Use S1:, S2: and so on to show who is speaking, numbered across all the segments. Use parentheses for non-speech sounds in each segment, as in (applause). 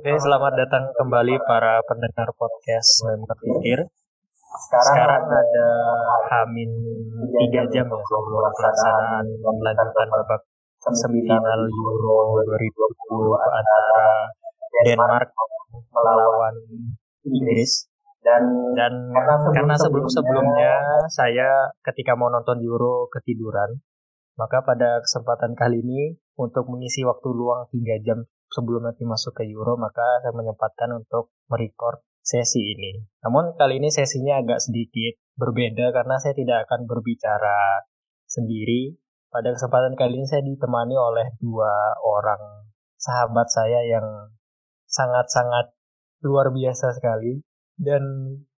S1: Oke, selamat datang kembali para pendengar podcast Member Pikir. Sekarang ada Hamin 3 jam ya sebelum pelaksanaan melanjutkan babak semifinal Euro 2020 antara Denmark melawan Inggris dan dan karena sebelum sebelumnya saya ketika mau nonton Euro ketiduran maka pada kesempatan kali ini untuk mengisi waktu luang 3 jam sebelum nanti masuk ke Euro, maka saya menyempatkan untuk merecord sesi ini. Namun kali ini sesinya agak sedikit berbeda karena saya tidak akan berbicara sendiri. Pada kesempatan kali ini saya ditemani oleh dua orang sahabat saya yang sangat-sangat luar biasa sekali dan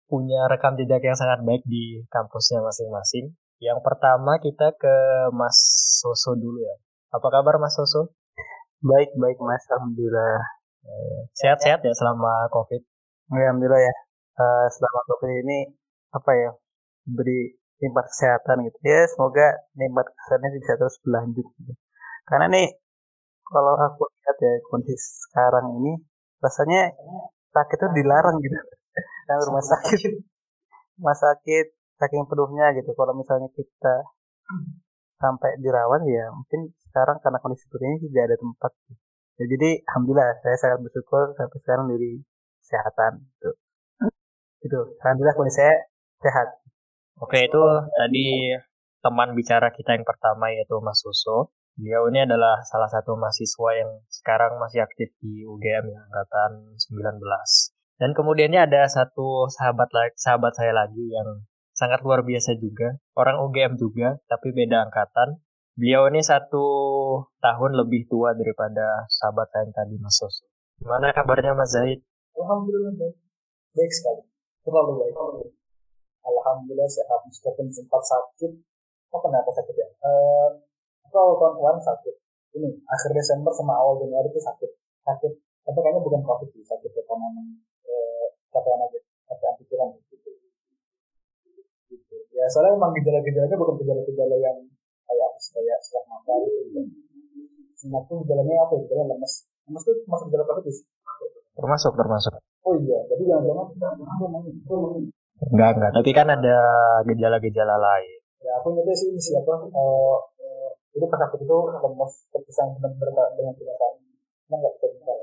S1: punya rekam jejak yang sangat baik di kampusnya masing-masing. Yang pertama kita ke Mas Soso dulu ya. Apa kabar Mas Soso?
S2: Baik, baik Mas. Alhamdulillah.
S1: Sehat-sehat ya selama COVID?
S2: Ya, Alhamdulillah ya. Uh, selama COVID ini apa ya beri nikmat kesehatan gitu ya semoga nikmat kesehatannya bisa terus berlanjut gitu. karena nih kalau aku lihat ya kondisi sekarang ini rasanya sakit itu dilarang gitu (laughs) dan rumah sakit rumah sakit saking penuhnya gitu kalau misalnya kita sampai dirawat ya mungkin sekarang karena kondisi seperti ini tidak ada tempat. Ya, jadi alhamdulillah saya sangat bersyukur sampai sekarang dari kesehatan itu. Itu alhamdulillah kondisi saya sehat.
S1: Oke itu tadi teman bicara kita yang pertama yaitu Mas Suso. Beliau ini adalah salah satu mahasiswa yang sekarang masih aktif di UGM ya, angkatan 19. Dan kemudiannya ada satu sahabat sahabat saya lagi yang sangat luar biasa juga, orang UGM juga, tapi beda angkatan. Beliau ini satu tahun lebih tua daripada sahabat yang tadi Mas Soso. Gimana kabarnya Mas Zaid?
S3: Alhamdulillah baik. Baik sekali. Terlalu baik. Alhamdulillah sehat meskipun sempat sakit. Oh kenapa sakit ya? Uh, aku awal tahun kemarin sakit. Ini akhir Desember sama awal Januari itu sakit. Sakit. Tapi kayaknya bukan covid sih. Sakit ya karena uh, capaian aja. Capaian pikiran gitu. Ya soalnya emang gejala-gejalanya bukan gejala-gejala yang kayak apa kayak sesak mata gitu semak tuh gejalanya apa ya? Gejala lemes. Lemes tuh masuk gejala covid sih?
S1: Termasuk termasuk.
S3: Oh iya jadi jangan-jangan
S1: enggak enggak. Tapi kan ada gejala-gejala lain.
S3: Ya aku ingetnya sih ini siapa uh, uh, itu pas sakit itu lemes terpisah benar-benar dengan tidak emang nggak bisa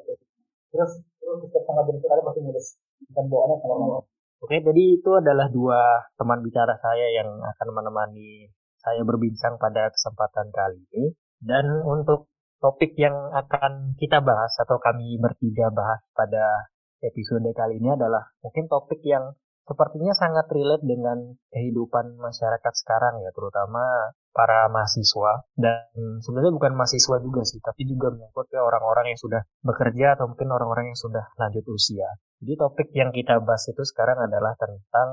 S3: terus terus sangat berisik ada pasti mulus. Dan bawaannya kalau
S1: Oke, jadi itu adalah dua teman bicara saya yang akan menemani saya berbincang pada kesempatan kali ini. Dan untuk topik yang akan kita bahas atau kami bertiga bahas pada episode kali ini adalah mungkin topik yang sepertinya sangat relate dengan kehidupan masyarakat sekarang ya, terutama para mahasiswa dan sebenarnya bukan mahasiswa juga sih, tapi juga menyangkut ke orang-orang yang sudah bekerja atau mungkin orang-orang yang sudah lanjut usia. Jadi topik yang kita bahas itu sekarang adalah tentang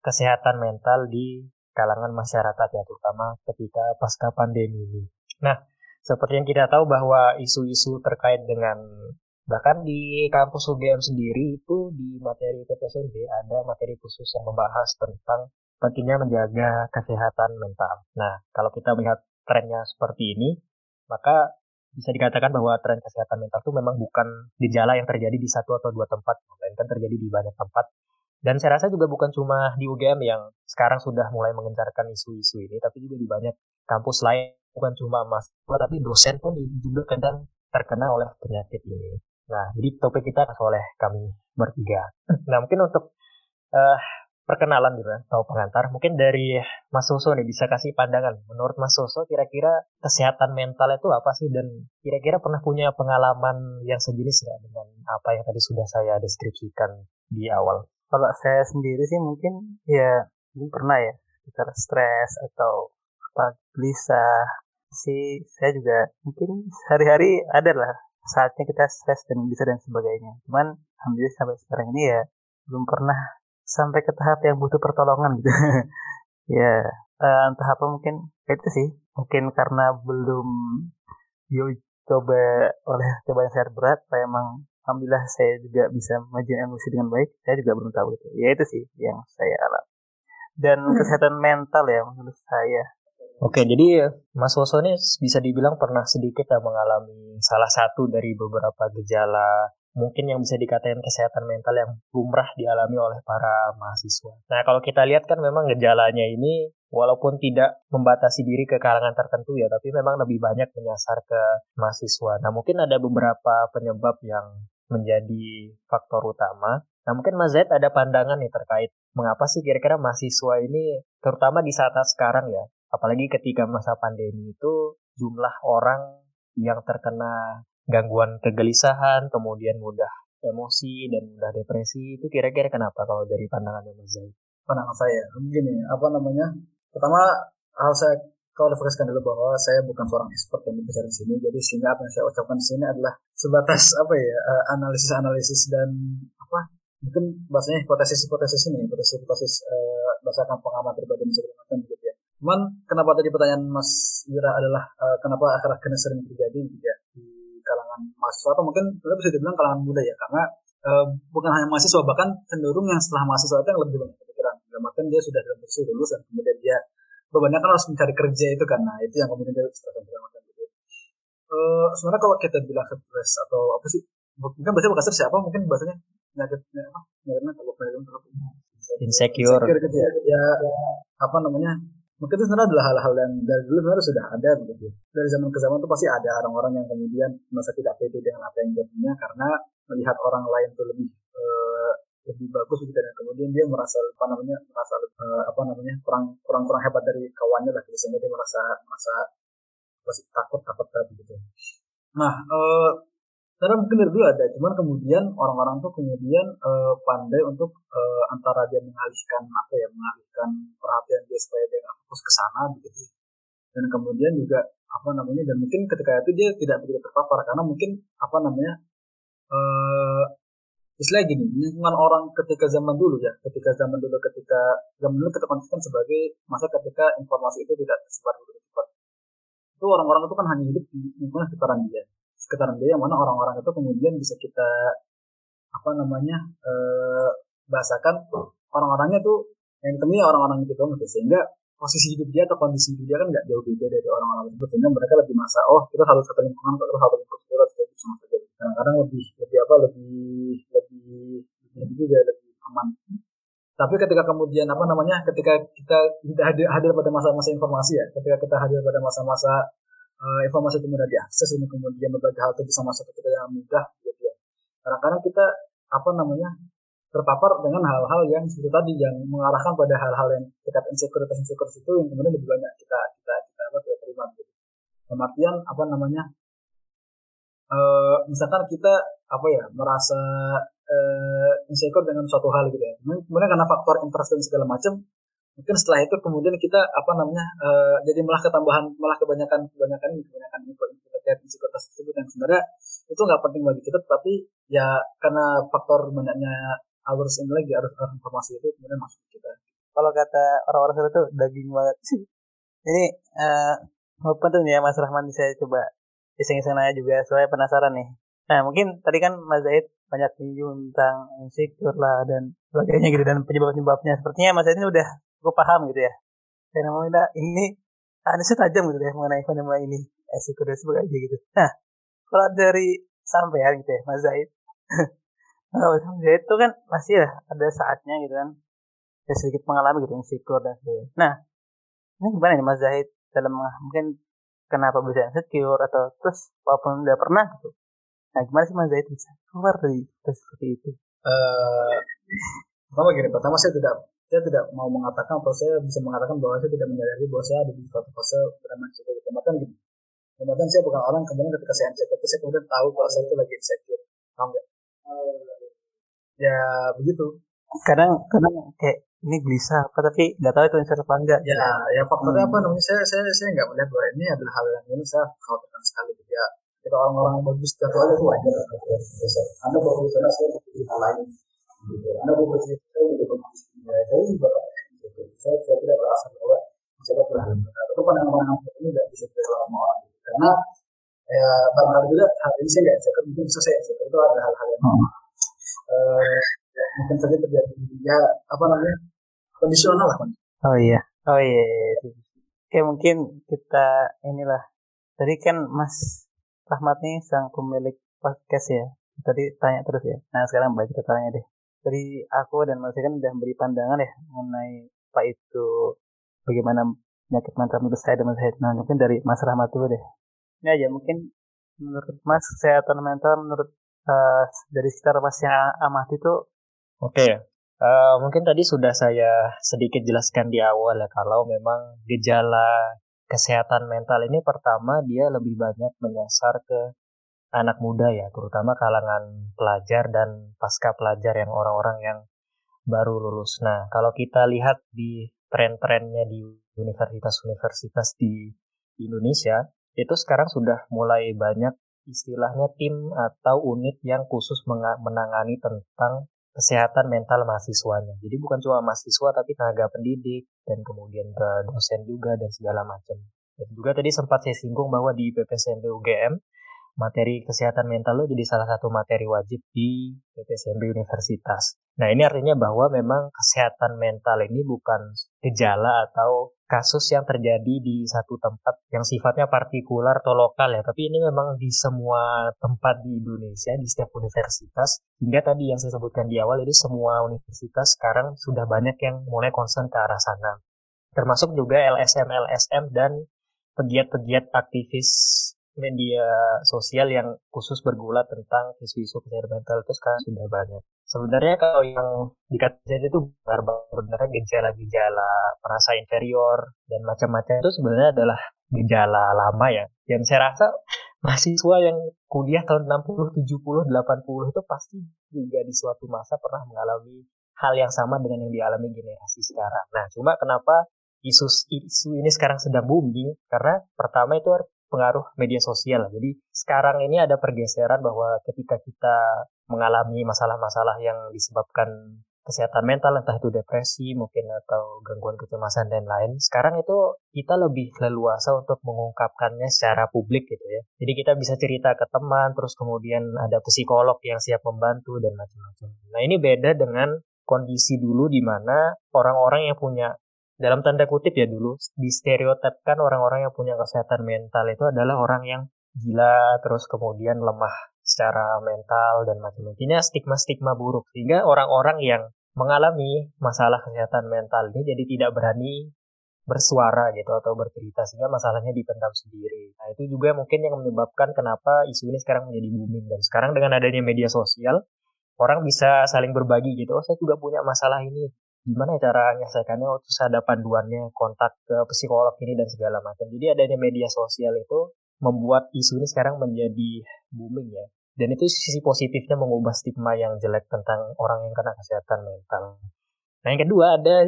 S1: kesehatan mental di kalangan masyarakat ya, terutama ketika pasca pandemi ini. Nah, seperti yang kita tahu bahwa isu-isu terkait dengan bahkan di kampus UGM sendiri itu di materi PPSMB ada materi khusus yang membahas tentang pentingnya menjaga kesehatan mental. Nah, kalau kita melihat trennya seperti ini, maka bisa dikatakan bahwa tren kesehatan mental itu memang bukan gejala yang terjadi di satu atau dua tempat, melainkan terjadi di banyak tempat. Dan saya rasa juga bukan cuma di UGM yang sekarang sudah mulai mengencarkan isu-isu ini, tapi juga di banyak kampus lain, bukan cuma mahasiswa, tapi dosen pun juga kadang terkena oleh penyakit ini. Nah, jadi topik kita oleh kami bertiga. (clears throat) Nah, mungkin untuk uh, perkenalan gitu ya, atau pengantar, mungkin dari Mas Soso nih bisa kasih pandangan. Menurut Mas Soso, kira-kira kesehatan mental itu apa sih? Dan kira-kira pernah punya pengalaman yang sejenis nggak dengan apa yang tadi sudah saya deskripsikan di awal?
S2: Kalau saya sendiri sih mungkin ya mungkin pernah ya, sekitar stres atau apa gelisah sih saya juga mungkin hari-hari ada lah saatnya kita stres dan bisa dan sebagainya. Cuman alhamdulillah sampai sekarang ini ya belum pernah sampai ke tahap yang butuh pertolongan gitu. (laughs) ya uh, entah apa mungkin itu sih mungkin karena belum coba oleh cobaan sehat berat saya emang alhamdulillah saya juga bisa majuin emosi dengan baik saya juga belum tahu itu ya itu sih yang saya alami dan hmm. kesehatan mental ya menurut saya
S1: Oke, jadi Mas Woso ini bisa dibilang pernah sedikit ya mengalami salah satu dari beberapa gejala mungkin yang bisa dikatakan kesehatan mental yang lumrah dialami oleh para mahasiswa. Nah, kalau kita lihat kan memang gejalanya ini walaupun tidak membatasi diri ke kalangan tertentu ya, tapi memang lebih banyak menyasar ke mahasiswa. Nah, mungkin ada beberapa penyebab yang menjadi faktor utama. Nah, mungkin Mas Zaid ada pandangan nih terkait mengapa sih kira-kira mahasiswa ini, terutama di saat sekarang ya, apalagi ketika masa pandemi itu jumlah orang yang terkena gangguan kegelisahan, kemudian mudah emosi dan mudah depresi itu kira-kira kenapa kalau dari pandangan Mas Zaid?
S3: Pandangan saya, begini, apa namanya? Pertama, hal saya klarifikasikan dulu bahwa saya bukan seorang expert yang berbicara di sini, jadi sehingga apa yang saya ucapkan di sini adalah sebatas apa ya eh, analisis-analisis dan apa mungkin bahasanya hipotesis-hipotesis ini, hipotesis-hipotesis uh, berdasarkan pengalaman pribadi dan segala macam gitu ya. Cuman kenapa tadi pertanyaan Mas Wira adalah uh, kenapa akhir-akhir ini sering terjadi gitu ya kalangan mahasiswa atau mungkin kita bisa dibilang kalangan muda ya karena e, bukan hanya mahasiswa bahkan cenderung yang setelah mahasiswa itu yang lebih banyak pikiran dalam dia sudah dalam posisi lulus dan kemudian dia bebannya kan harus mencari kerja itu kan nah itu yang kemudian dia stres dan gitu e, sebenarnya kalau kita bilang stres atau apa sih mungkin bahasa bukan stres siapa? Mungkin bahasanya penyakit apa? Penyakitnya kalau penyakit
S1: insecure, insecure
S3: gitu ya. ya apa namanya mungkin itu sebenarnya adalah hal-hal yang dari dulu sebenarnya sudah ada begitu. Dari zaman ke zaman itu pasti ada orang-orang yang kemudian merasa tidak pede dengan apa yang dia punya karena melihat orang lain itu lebih uh, lebih bagus gitu dan kemudian dia merasa apa namanya merasa uh, apa namanya kurang kurang kurang hebat dari kawannya lah gitu. Dia merasa merasa masih takut takut tadi gitu nah uh, karena mungkin dari dulu ada, cuman kemudian orang-orang tuh kemudian uh, pandai untuk uh, antara dia mengalihkan apa ya, mengalihkan perhatian dia supaya dia fokus ke sana begitu. Dan kemudian juga apa namanya dan mungkin ketika itu dia tidak begitu terpapar karena mungkin apa namanya uh, istilah gini lingkungan orang ketika zaman dulu ya ketika zaman dulu ketika zaman dulu kita konsisten sebagai masa ketika informasi itu tidak tersebar begitu cepat itu orang-orang itu kan hanya hidup di lingkungan sekitaran dia sekitaran dia yang mana orang-orang itu kemudian bisa kita apa namanya eh, bahasakan orang-orangnya tuh yang ditemui orang-orang itu doang gitu sehingga posisi hidup dia atau kondisi hidup dia kan nggak jauh beda dari orang-orang tersebut. Sehingga mereka lebih masa oh kita harus satu lingkungan kita harus lingkup kita harus hidup sama saja kadang-kadang lebih lebih apa lebih lebih lebih juga lebih aman. Tapi ketika kemudian apa namanya ketika kita tidak hadir, hadir pada masa-masa informasi ya ketika kita hadir pada masa-masa uh, informasi itu mudah diakses dan kemudian berbagai hal itu bisa masuk ke kita yang mudah gitu ya. Kadang-kadang kita apa namanya terpapar dengan hal-hal yang seperti tadi yang mengarahkan pada hal-hal yang dekat insekuritas insekuritas itu yang kemudian lebih banyak kita kita kita apa kita terima gitu. Kemudian apa namanya uh, misalkan kita apa ya merasa uh, insecure dengan suatu hal gitu ya. Kemudian karena faktor interest dan segala macam mungkin setelah itu kemudian kita apa namanya uh, jadi malah ketambahan malah kebanyakan kebanyakan kebanyakan info info terkait insekuritas tersebut yang sebenarnya itu nggak penting bagi kita tapi ya karena faktor banyaknya hours ini lagi harus informasi itu kemudian masuk ke kita.
S2: Kalau kata orang-orang itu daging banget. (laughs) Ini uh, tuh ya Mas Rahman saya coba iseng-iseng nanya juga soalnya penasaran nih. Nah mungkin tadi kan Mas Zaid banyak menyinggung tentang insecure lah dan sebagainya gitu dan penyebab-penyebabnya. Sepertinya Mas Zaid ini udah gue paham gitu ya. Fenomena ini analisnya tajam gitu ya mengenai fenomena ini. Esiko dan sebagainya gitu. Nah kalau dari sampai gitu ya Mas Zaid. (laughs) Mas Zaid itu kan masih ya ada saatnya gitu kan. Ya sedikit mengalami gitu insecure dan sebagainya. Nah ini gimana nih Mas Zaid dalam mungkin kenapa bisa insecure atau terus walaupun udah pernah gitu. Nah gimana sih Mas Zaid bisa keluar dari seperti itu?
S3: Uh, pertama gini? Pertama saya tidak saya tidak mau mengatakan atau saya bisa mengatakan bahwa saya tidak menyadari bahwa saya ada di suatu fase beraman insecure gitu. Bahkan gini, bahkan saya bukan orang kemudian ketika saya insecure itu saya kemudian tahu kalau saya itu lagi insecure. Paham gak? Ya begitu.
S2: Kadang kadang kayak ini gelisah apa tapi nggak tahu itu insecure apa enggak.
S3: Ya, ya faktornya hmm. apa namanya saya saya saya nggak melihat bahwa ini adalah hal yang ini saya khawatirkan sekali. Ya kita orang-orang bagus jatuh ada itu wajar. Anda bagus saya saya hal lain. Anda bagus saya ya, saya juga saya, saya tidak merasa bahwa saya pernah atau pandangan-pandangan ini tidak bisa dilakukan sama orang karena ya barangkali juga hal ini saya nggak cek mungkin bisa saya cek itu ada hal-hal yang uh, mungkin saja terjadi ya apa namanya kondisional lah
S2: oh iya oh iya, iya, iya. oke mungkin kita inilah tadi kan Mas Rahmat nih sang pemilik podcast ya tadi tanya terus ya. Nah sekarang baik kita tanya deh. Tadi aku dan Mas kan udah beri pandangan ya mengenai apa itu bagaimana penyakit mental menurut saya dan saya. Nah mungkin dari Mas Rahmat dulu deh. Ini aja mungkin menurut Mas kesehatan mental menurut uh, dari sekitar Mas yang amati itu
S1: Oke okay. Uh, mungkin tadi sudah saya sedikit jelaskan di awal ya kalau memang gejala kesehatan mental ini pertama dia lebih banyak menyasar ke anak muda ya, terutama kalangan pelajar dan pasca pelajar yang orang-orang yang baru lulus. Nah, kalau kita lihat di tren-trennya di universitas-universitas di Indonesia, itu sekarang sudah mulai banyak istilahnya tim atau unit yang khusus menangani tentang kesehatan mental mahasiswanya. Jadi bukan cuma mahasiswa tapi tenaga pendidik dan kemudian ke dosen juga dan segala macam. Dan juga tadi sempat saya singgung bahwa di PPSMB UGM materi kesehatan mental itu jadi salah satu materi wajib di PPSMB Universitas. Nah ini artinya bahwa memang kesehatan mental ini bukan gejala atau kasus yang terjadi di satu tempat yang sifatnya partikular atau lokal ya, tapi ini memang di semua tempat di Indonesia, di setiap universitas. Hingga tadi yang saya sebutkan di awal, ini semua universitas sekarang sudah banyak yang mulai concern ke arah sana. Termasuk juga LSM, LSM, dan pegiat-pegiat aktivis media sosial yang khusus bergulat tentang isu-isu kesehatan mental itu sekarang sudah banyak. Sebenarnya kalau yang dikatakan itu benar sebenarnya gejala-gejala merasa inferior dan macam-macam itu sebenarnya adalah gejala lama ya. Yang saya rasa mahasiswa yang kuliah tahun 60, 70, 80 itu pasti juga di suatu masa pernah mengalami hal yang sama dengan yang dialami generasi sekarang. Nah, cuma kenapa isu isu ini sekarang sedang booming karena pertama itu pengaruh media sosial. Jadi sekarang ini ada pergeseran bahwa ketika kita mengalami masalah-masalah yang disebabkan kesehatan mental, entah itu depresi mungkin atau gangguan kecemasan dan lain. Sekarang itu kita lebih leluasa untuk mengungkapkannya secara publik gitu ya. Jadi kita bisa cerita ke teman, terus kemudian ada psikolog yang siap membantu dan macam-macam. Nah ini beda dengan kondisi dulu di mana orang-orang yang punya dalam tanda kutip ya dulu di stereotipkan orang-orang yang punya kesehatan mental itu adalah orang yang gila terus kemudian lemah secara mental dan macam-macam. Ini stigma-stigma buruk sehingga orang-orang yang mengalami masalah kesehatan mental ini jadi tidak berani bersuara gitu atau bercerita sehingga masalahnya dipendam sendiri. Nah itu juga mungkin yang menyebabkan kenapa isu ini sekarang menjadi booming dan sekarang dengan adanya media sosial orang bisa saling berbagi gitu. Oh saya juga punya masalah ini gimana ya cara menyelesaikannya? Oh, terus ada panduannya kontak ke psikolog ini dan segala macam. Jadi adanya media sosial itu membuat isu ini sekarang menjadi booming ya. Dan itu sisi positifnya mengubah stigma yang jelek tentang orang yang kena kesehatan mental. Nah yang kedua ada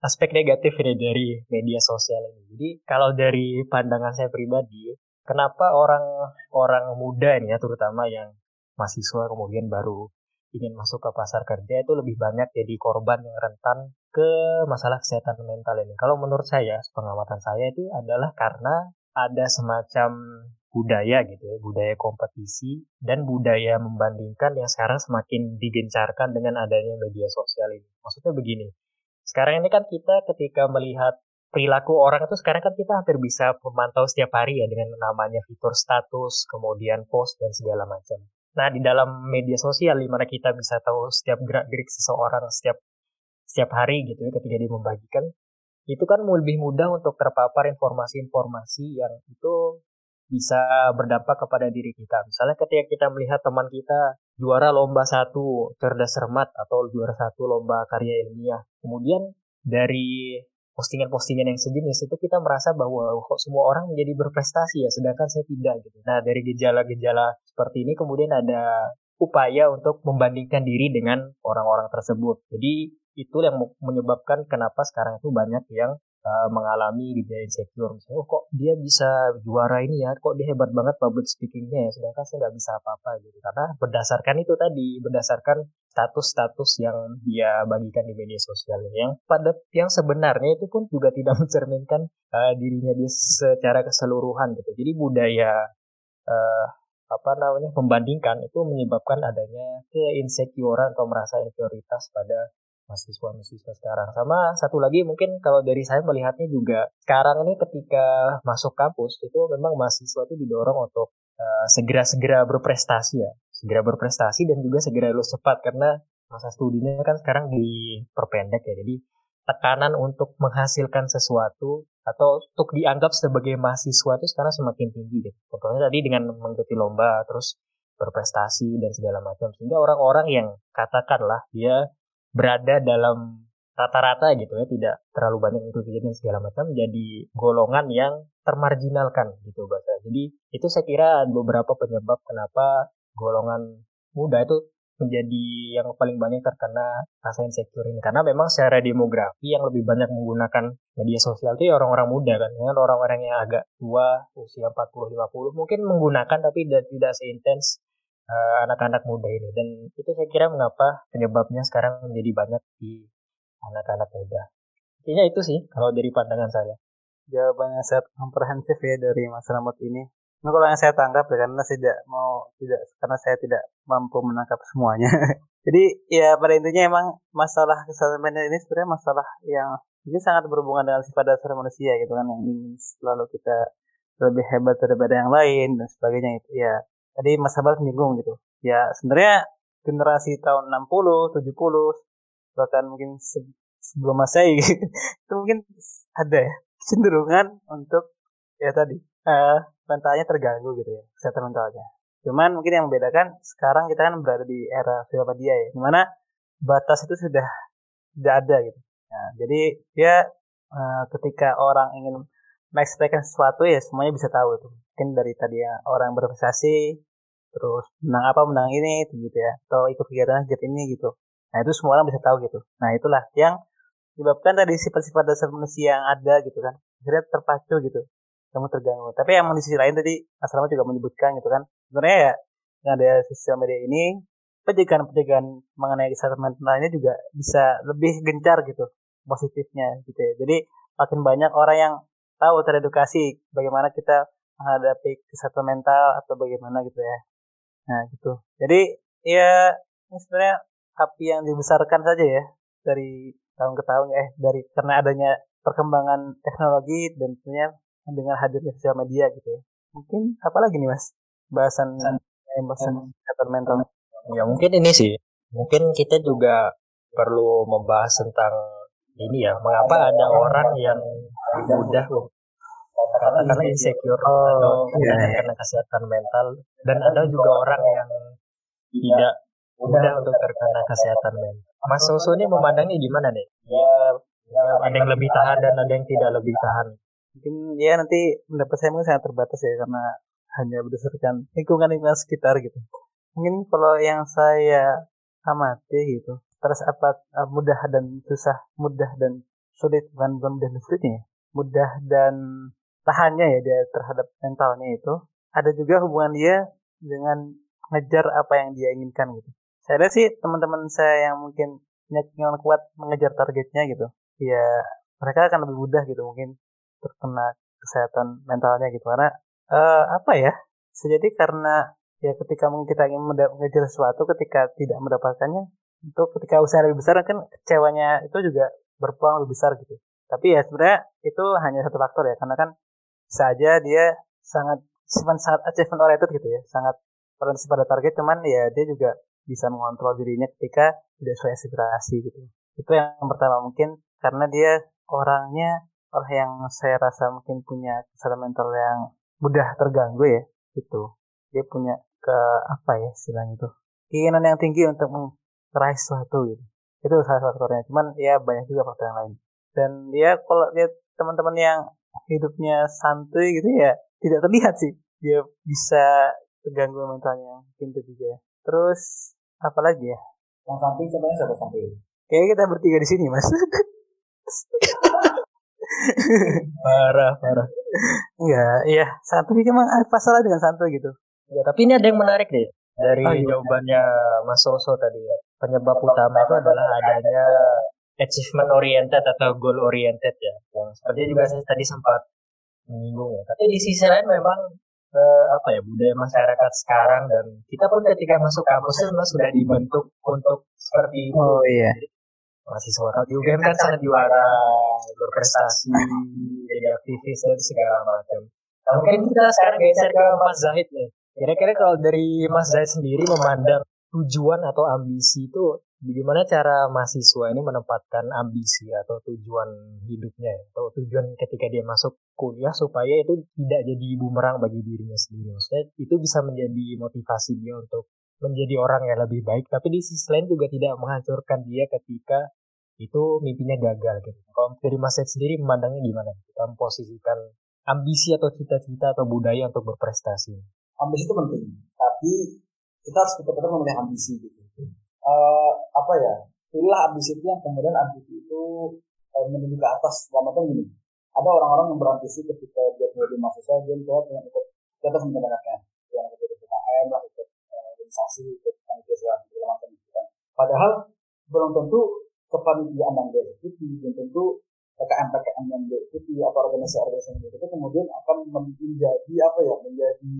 S1: aspek negatif ini dari media sosial ini. Jadi kalau dari pandangan saya pribadi kenapa orang orang muda ini ya terutama yang mahasiswa kemudian baru ingin masuk ke pasar kerja itu lebih banyak jadi korban yang rentan ke masalah kesehatan mental ini. Kalau menurut saya, pengamatan saya itu adalah karena ada semacam budaya gitu ya, budaya kompetisi dan budaya membandingkan yang sekarang semakin digencarkan dengan adanya media sosial ini. Maksudnya begini, sekarang ini kan kita ketika melihat perilaku orang itu sekarang kan kita hampir bisa memantau setiap hari ya dengan namanya fitur status, kemudian post dan segala macam. Nah, di dalam media sosial di mana kita bisa tahu setiap gerak-gerik seseorang setiap setiap hari gitu ya ketika dia membagikan itu kan lebih mudah untuk terpapar informasi-informasi yang itu bisa berdampak kepada diri kita. Misalnya ketika kita melihat teman kita juara lomba satu cerdas cermat atau juara satu lomba karya ilmiah. Kemudian dari postingan-postingan yang sejenis itu kita merasa bahwa kok semua orang menjadi berprestasi ya sedangkan saya tidak gitu. Nah dari gejala-gejala seperti ini kemudian ada upaya untuk membandingkan diri dengan orang-orang tersebut. Jadi itu yang menyebabkan kenapa sekarang itu banyak yang uh, mengalami gejala insecure misalnya oh kok dia bisa juara ini ya kok dia hebat banget public speakingnya ya sedangkan saya nggak bisa apa-apa gitu karena berdasarkan itu tadi berdasarkan status-status yang dia bagikan di media sosial yang pada yang sebenarnya itu pun juga (laughs) tidak mencerminkan uh, dirinya dia secara keseluruhan gitu jadi budaya uh, apa namanya membandingkan itu menyebabkan adanya keinsecurean atau merasa inferioritas pada mahasiswa-mahasiswa sekarang. Sama satu lagi mungkin kalau dari saya melihatnya juga sekarang ini ketika masuk kampus itu memang mahasiswa itu didorong untuk eh, segera-segera berprestasi ya. Segera berprestasi dan juga segera lulus cepat karena masa studinya kan sekarang diperpendek ya. Jadi tekanan untuk menghasilkan sesuatu atau untuk dianggap sebagai mahasiswa itu sekarang semakin tinggi gitu. Contohnya tadi dengan mengikuti lomba terus berprestasi dan segala macam sehingga orang-orang yang katakanlah dia berada dalam rata-rata gitu ya tidak terlalu banyak itu kejadian segala macam jadi golongan yang termarginalkan gitu bahasa. Jadi itu saya kira beberapa penyebab kenapa golongan muda itu menjadi yang paling banyak terkena rasa insecure ini karena memang secara demografi yang lebih banyak menggunakan media sosial itu ya orang-orang muda kan dengan orang-orang yang agak tua usia 40 50 mungkin menggunakan tapi tidak seintens uh, anak-anak muda ini dan itu saya kira mengapa penyebabnya sekarang menjadi banyak di anak-anak muda. Intinya itu sih kalau dari pandangan saya.
S2: Jawabannya sangat komprehensif ya dari Mas Ramot ini. Nah, kalau yang saya tangkap ya karena saya tidak mau tidak karena saya tidak mampu menangkap semuanya. (laughs) Jadi ya pada intinya emang masalah mental ini sebenarnya masalah yang ini sangat berhubungan dengan sifat dasar manusia gitu kan yang ingin selalu kita lebih hebat daripada yang lain dan sebagainya itu ya tadi Mas Sabar menyinggung gitu ya sebenarnya generasi tahun 60 70 bahkan mungkin se sebelum masehi (laughs) itu mungkin ada ya cenderungan untuk ya tadi uh, mentalnya terganggu gitu ya kesehatan mentalnya cuman mungkin yang membedakan sekarang kita kan berada di era media ya di mana batas itu sudah tidak ada gitu nah, jadi dia uh, ketika orang ingin mengekspresikan sesuatu ya semuanya bisa tahu tuh mungkin dari tadi ya orang berprestasi terus menang apa menang ini gitu ya atau ikut kegiatan kegiatan ini gitu Nah itu semua orang bisa tahu gitu. Nah itulah yang menyebabkan tadi sifat-sifat dasar manusia yang ada gitu kan. Akhirnya terpacu gitu. Kamu terganggu. Tapi yang di sisi lain tadi Mas Rama juga menyebutkan gitu kan. Sebenarnya ya dengan ada sosial media ini pencegahan-pencegahan mengenai kesehatan mental ini juga bisa lebih gencar gitu positifnya gitu ya. Jadi makin banyak orang yang tahu teredukasi bagaimana kita menghadapi kesehatan mental atau bagaimana gitu ya. Nah gitu. Jadi ya sebenarnya api yang dibesarkan saja ya dari tahun ke tahun eh dari karena adanya perkembangan teknologi dan tentunya dengan hadirnya sosial media gitu ya. Mungkin apa lagi nih Mas? Bahasan eh, bahasan kesehatan mental.
S1: Ya mungkin ini sih. Mungkin kita juga perlu membahas tentang ini ya, mengapa ada orang yang mudah karena insecure oh, atau iya, iya. karena kesehatan mental dan ada juga orang yang tidak mudah untuk terkena kesehatan mental. Mas Soso ini memandangnya gimana nih? Ya, ya ada yang lebih tahan dan ada yang tidak lebih tahan.
S2: Mungkin ya nanti pendapat saya mungkin sangat terbatas ya karena hanya berdasarkan lingkungan lingkungan sekitar gitu. Mungkin kalau yang saya amati gitu, terus apa uh, mudah dan susah, mudah dan sulit bukan bukan mudah dan sulitnya, ya. mudah dan tahannya ya dia terhadap mentalnya itu ada juga hubungan dia dengan ngejar apa yang dia inginkan gitu saya lihat sih teman-teman saya yang mungkin punya kuat mengejar targetnya gitu ya mereka akan lebih mudah gitu mungkin terkena kesehatan mentalnya gitu karena uh, apa ya sejadi karena ya ketika kita ingin mengejar sesuatu ketika tidak mendapatkannya untuk ketika usaha lebih besar kan kecewanya itu juga berpeluang lebih besar gitu tapi ya sebenarnya itu hanya satu faktor ya karena kan saja dia sangat sangat achievement oriented gitu ya sangat orientasi pada target cuman ya dia juga bisa mengontrol dirinya ketika tidak sesuai aspirasi gitu. Itu yang pertama mungkin karena dia orangnya orang yang saya rasa mungkin punya kesehatan mental yang mudah terganggu ya gitu. Dia punya ke apa ya istilahnya itu keinginan yang tinggi untuk meraih sesuatu gitu. Itu salah satu faktornya. Cuman ya banyak juga faktor yang lain. Dan dia kalau lihat teman-teman yang hidupnya santuy gitu ya tidak terlihat sih dia bisa terganggu mentalnya mungkin itu juga terus apa lagi ya?
S3: Yang samping contohnya siapa samping?
S2: Kayaknya kita bertiga di sini, Mas. (laughs)
S1: parah, parah.
S2: Enggak, iya. Santuy emang apa salah dengan santuy gitu?
S1: Ya, tapi ini ada yang menarik deh dari oh, iya. jawabannya Mas Soso tadi ya. Penyebab utama itu adalah adanya achievement oriented atau goal oriented ya. Yang seperti juga saya tadi sempat menyinggung ya. Tapi di sisi lain memang uh, apa ya budaya masyarakat sekarang dan kita pun ketika masuk kampus itu memang sudah dibentuk untuk seperti itu.
S2: Oh iya.
S1: Mahasiswa di UGM kan sangat juara berprestasi jadi aktivis dan segala macam. Nah, mungkin kita sekarang geser ke Mas Zahid nih. Kira-kira kalau dari Mas Zaid sendiri memandang tujuan atau ambisi itu bagaimana cara mahasiswa ini menempatkan ambisi atau tujuan hidupnya ya, atau tujuan ketika dia masuk kuliah supaya itu tidak jadi bumerang bagi dirinya sendiri. Maksudnya itu bisa menjadi motivasi dia untuk menjadi orang yang lebih baik, tapi di sisi lain juga tidak menghancurkan dia ketika itu mimpinya gagal gitu. Kalau dari Mas Ed sendiri memandangnya gimana? Kita memposisikan ambisi atau cita-cita atau budaya untuk berprestasi.
S3: Ambisi itu penting, tapi kita harus betul-betul memilih ambisi gitu. Uh, apa ya? Pilihlah ambisi itu yang kemudian ambisi itu uh, menuju ke atas. Dalam gini, ada orang-orang yang berambisi ketika dia menjadi mahasiswa dia misalnya pengen ikut ke atas organisasi ikut panitia segala macam gitu kan. Padahal belum tentu kepanitiaan yang dia ikuti belum tentu PKM PKM yang dia ikuti atau organisasi-organisasi yang dia ikuti kemudian akan menjadi apa ya menjadi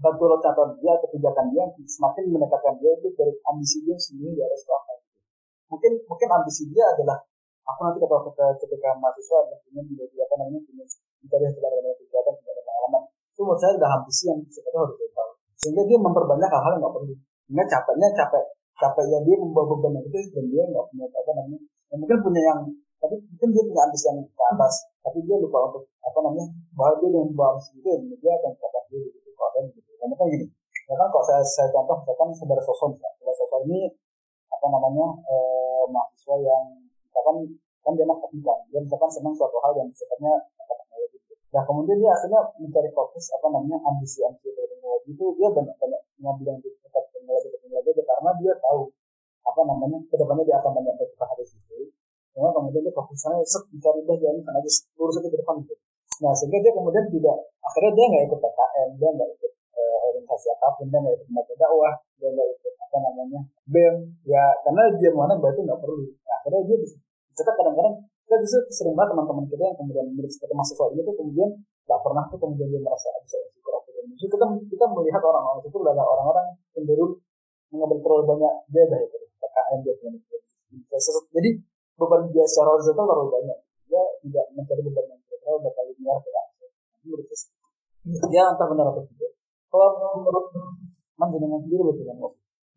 S3: batu loncatan dia kebijakan dia semakin mendekatkan dia itu dari ambisi dia sendiri di atas apa gitu. mungkin mungkin ambisi dia adalah aku nanti ketika ketika, ketika mahasiswa adalah ingin menjadi apa namanya punya mencari segala macam kegiatan segala pengalaman itu menurut saya adalah ambisi yang sebenarnya harus tahu sehingga dia memperbanyak hal-hal yang nggak perlu. Sehingga capeknya capek capeknya dia membawa beban yang itu dan dia nggak punya apa namanya. Ya mungkin punya yang tapi mungkin dia punya ambisi yang ke atas tapi dia lupa untuk apa namanya bahwa dia dengan membawa ambisi itu ya dia akan ke atas dia gitu kalau gitu karena kan gini ya kan kalau saya saya contoh misalkan saudara sosok saudara sosok ini apa namanya eh, mahasiswa yang misalkan kan dia anak teknika dia misalkan senang suatu hal yang sifatnya. Nah kemudian dia akhirnya mencari fokus apa namanya ambisi ambisi teknologi itu dia banyak banyak mengambil yang dekat teknologi teknologi karena dia tahu apa namanya ke depannya dia akan banyak berkembang di situ Cuma kemudian dia fokusnya set mencari dia jalan aja lurus aja ke depan gitu. Nah sehingga dia kemudian tidak akhirnya dia nggak ikut PKM, dia nggak ikut uh, organisasi apa pun, dia nggak ikut lembaga dakwah, dia nggak ikut apa namanya BEM, ya karena dia mana itu nggak perlu. Nah, akhirnya dia bisa, bisa kadang-kadang kita bisa sering banget teman-teman kita yang kemudian memiliki seperti mahasiswa ini tuh kemudian nggak pernah tuh kemudian dia merasa bisa bersyukur Justru kita kita melihat orang-orang itu adalah orang-orang cenderung mengambil terlalu banyak dia dah itu PKM dia jadi beban dia secara horizontal terlalu banyak. Dia tidak mencari beban yang kira bakal linear ke menurut saya dia entah benar atau tidak. Kalau menurut dengan sendiri kan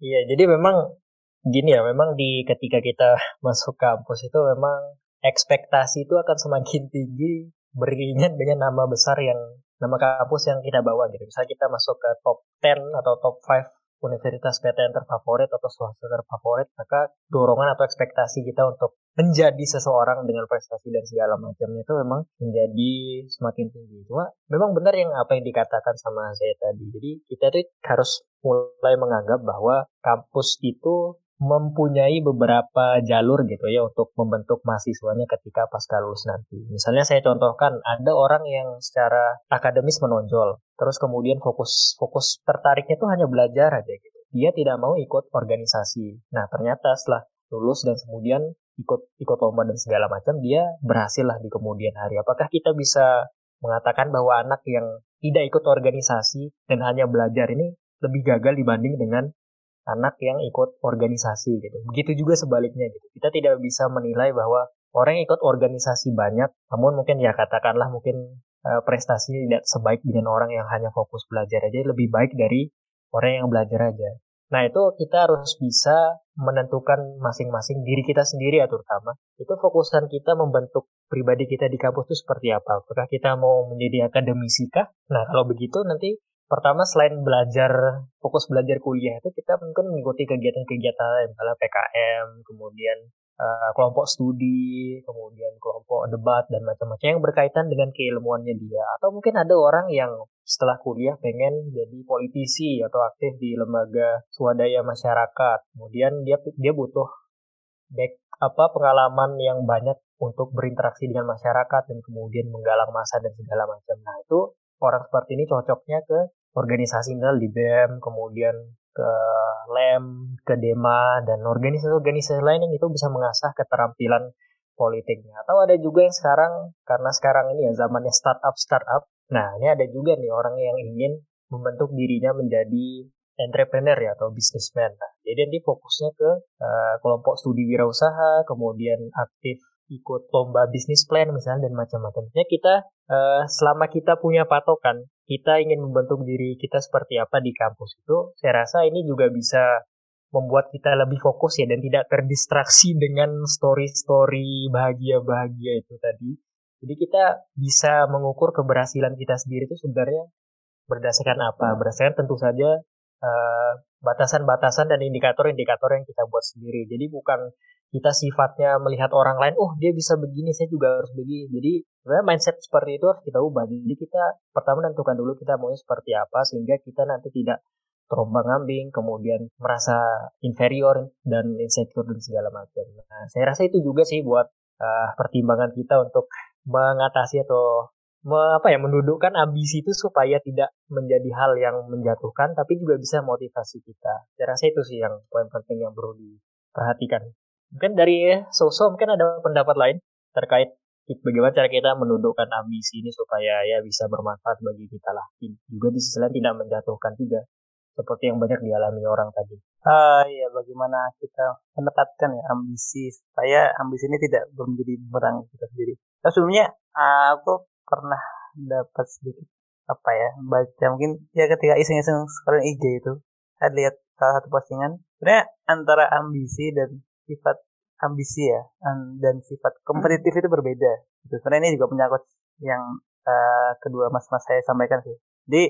S1: iya jadi memang gini ya memang di ketika kita masuk kampus itu memang ekspektasi itu akan semakin tinggi beriringan dengan nama besar yang nama kampus yang kita bawa gitu. Misalnya kita masuk ke top 10 atau top 5 universitas PTN terfavorit atau swasta terfavorit, maka dorongan atau ekspektasi kita untuk menjadi seseorang dengan prestasi dan segala macamnya itu memang menjadi semakin tinggi. Cuma memang benar yang apa yang dikatakan sama saya tadi. Jadi kita tuh harus mulai menganggap bahwa kampus itu mempunyai beberapa jalur gitu ya untuk membentuk mahasiswanya ketika pasca lulus nanti. Misalnya saya contohkan ada orang yang secara akademis menonjol, terus kemudian fokus fokus tertariknya itu hanya belajar aja gitu. Dia tidak mau ikut organisasi. Nah ternyata setelah lulus dan kemudian ikut ikut lomba dan segala macam dia berhasil lah di kemudian hari. Apakah kita bisa mengatakan bahwa anak yang tidak ikut organisasi dan hanya belajar ini lebih gagal dibanding dengan anak yang ikut organisasi gitu. Begitu juga sebaliknya gitu. Kita tidak bisa menilai bahwa orang yang ikut organisasi banyak, namun mungkin ya katakanlah mungkin uh, prestasinya tidak sebaik dengan orang yang hanya fokus belajar aja, lebih baik dari orang yang belajar aja. Nah itu kita harus bisa menentukan masing-masing diri kita sendiri ya terutama. Itu fokusan kita membentuk pribadi kita di kampus itu seperti apa. Apakah kita mau menjadi akademisi kah? Nah kalau begitu nanti pertama selain belajar fokus belajar kuliah itu kita mungkin mengikuti kegiatan-kegiatan misalnya PKM kemudian uh, kelompok studi kemudian kelompok debat dan macam-macam yang berkaitan dengan keilmuannya dia. Atau mungkin ada orang yang setelah kuliah pengen jadi politisi atau aktif di lembaga swadaya masyarakat. Kemudian dia dia butuh back apa pengalaman yang banyak untuk berinteraksi dengan masyarakat dan kemudian menggalang masa dan segala macam. Nah itu orang seperti ini cocoknya ke organisasi misal di BEM, kemudian ke LEM, ke DEMA, dan organisasi-organisasi lain yang itu bisa mengasah keterampilan politiknya. Atau ada juga yang sekarang, karena sekarang ini ya zamannya startup-startup, nah ini ada juga nih orang yang ingin membentuk dirinya menjadi entrepreneur ya atau businessman. Nah, jadi nanti fokusnya ke uh, kelompok studi wirausaha, kemudian aktif ikut lomba bisnis plan misalnya dan macam-macamnya kita uh, selama kita punya patokan kita ingin membentuk diri kita seperti apa di kampus itu, saya rasa ini juga bisa membuat kita lebih fokus ya dan tidak terdistraksi dengan story-story bahagia-bahagia itu tadi. Jadi kita bisa mengukur keberhasilan kita sendiri itu sebenarnya berdasarkan apa? Berdasarkan tentu saja batasan batasan-batasan dan indikator-indikator yang kita buat sendiri. Jadi bukan kita sifatnya melihat orang lain, oh dia bisa begini, saya juga harus begini. Jadi sebenarnya mindset seperti itu harus kita ubah. Jadi kita pertama tentukan dulu kita maunya seperti apa sehingga kita nanti tidak terombang ambing, kemudian merasa inferior dan insecure dan segala macam. Nah, saya rasa itu juga sih buat uh, pertimbangan kita untuk mengatasi atau me, apa ya mendudukkan ambisi itu supaya tidak menjadi hal yang menjatuhkan, tapi juga bisa motivasi kita. Saya rasa itu sih yang poin penting yang perlu diperhatikan. Mungkin dari sosok mungkin ada pendapat lain terkait bagaimana cara kita mendudukkan ambisi ini supaya ya bisa bermanfaat bagi kita lah. Juga di sisi lain tidak menjatuhkan juga seperti yang banyak dialami orang tadi.
S2: Ah iya, bagaimana kita menetapkan ya ambisi supaya ambisi ini tidak menjadi berang kita sendiri. Nah, sebelumnya aku pernah dapat sedikit apa ya baca mungkin ya ketika iseng-iseng sekalian IG itu saya lihat salah satu postingan sebenarnya antara ambisi dan sifat ambisi ya dan sifat kompetitif itu berbeda. Gitu. Sebenarnya ini juga penyakit yang uh, kedua mas-mas saya sampaikan sih. Jadi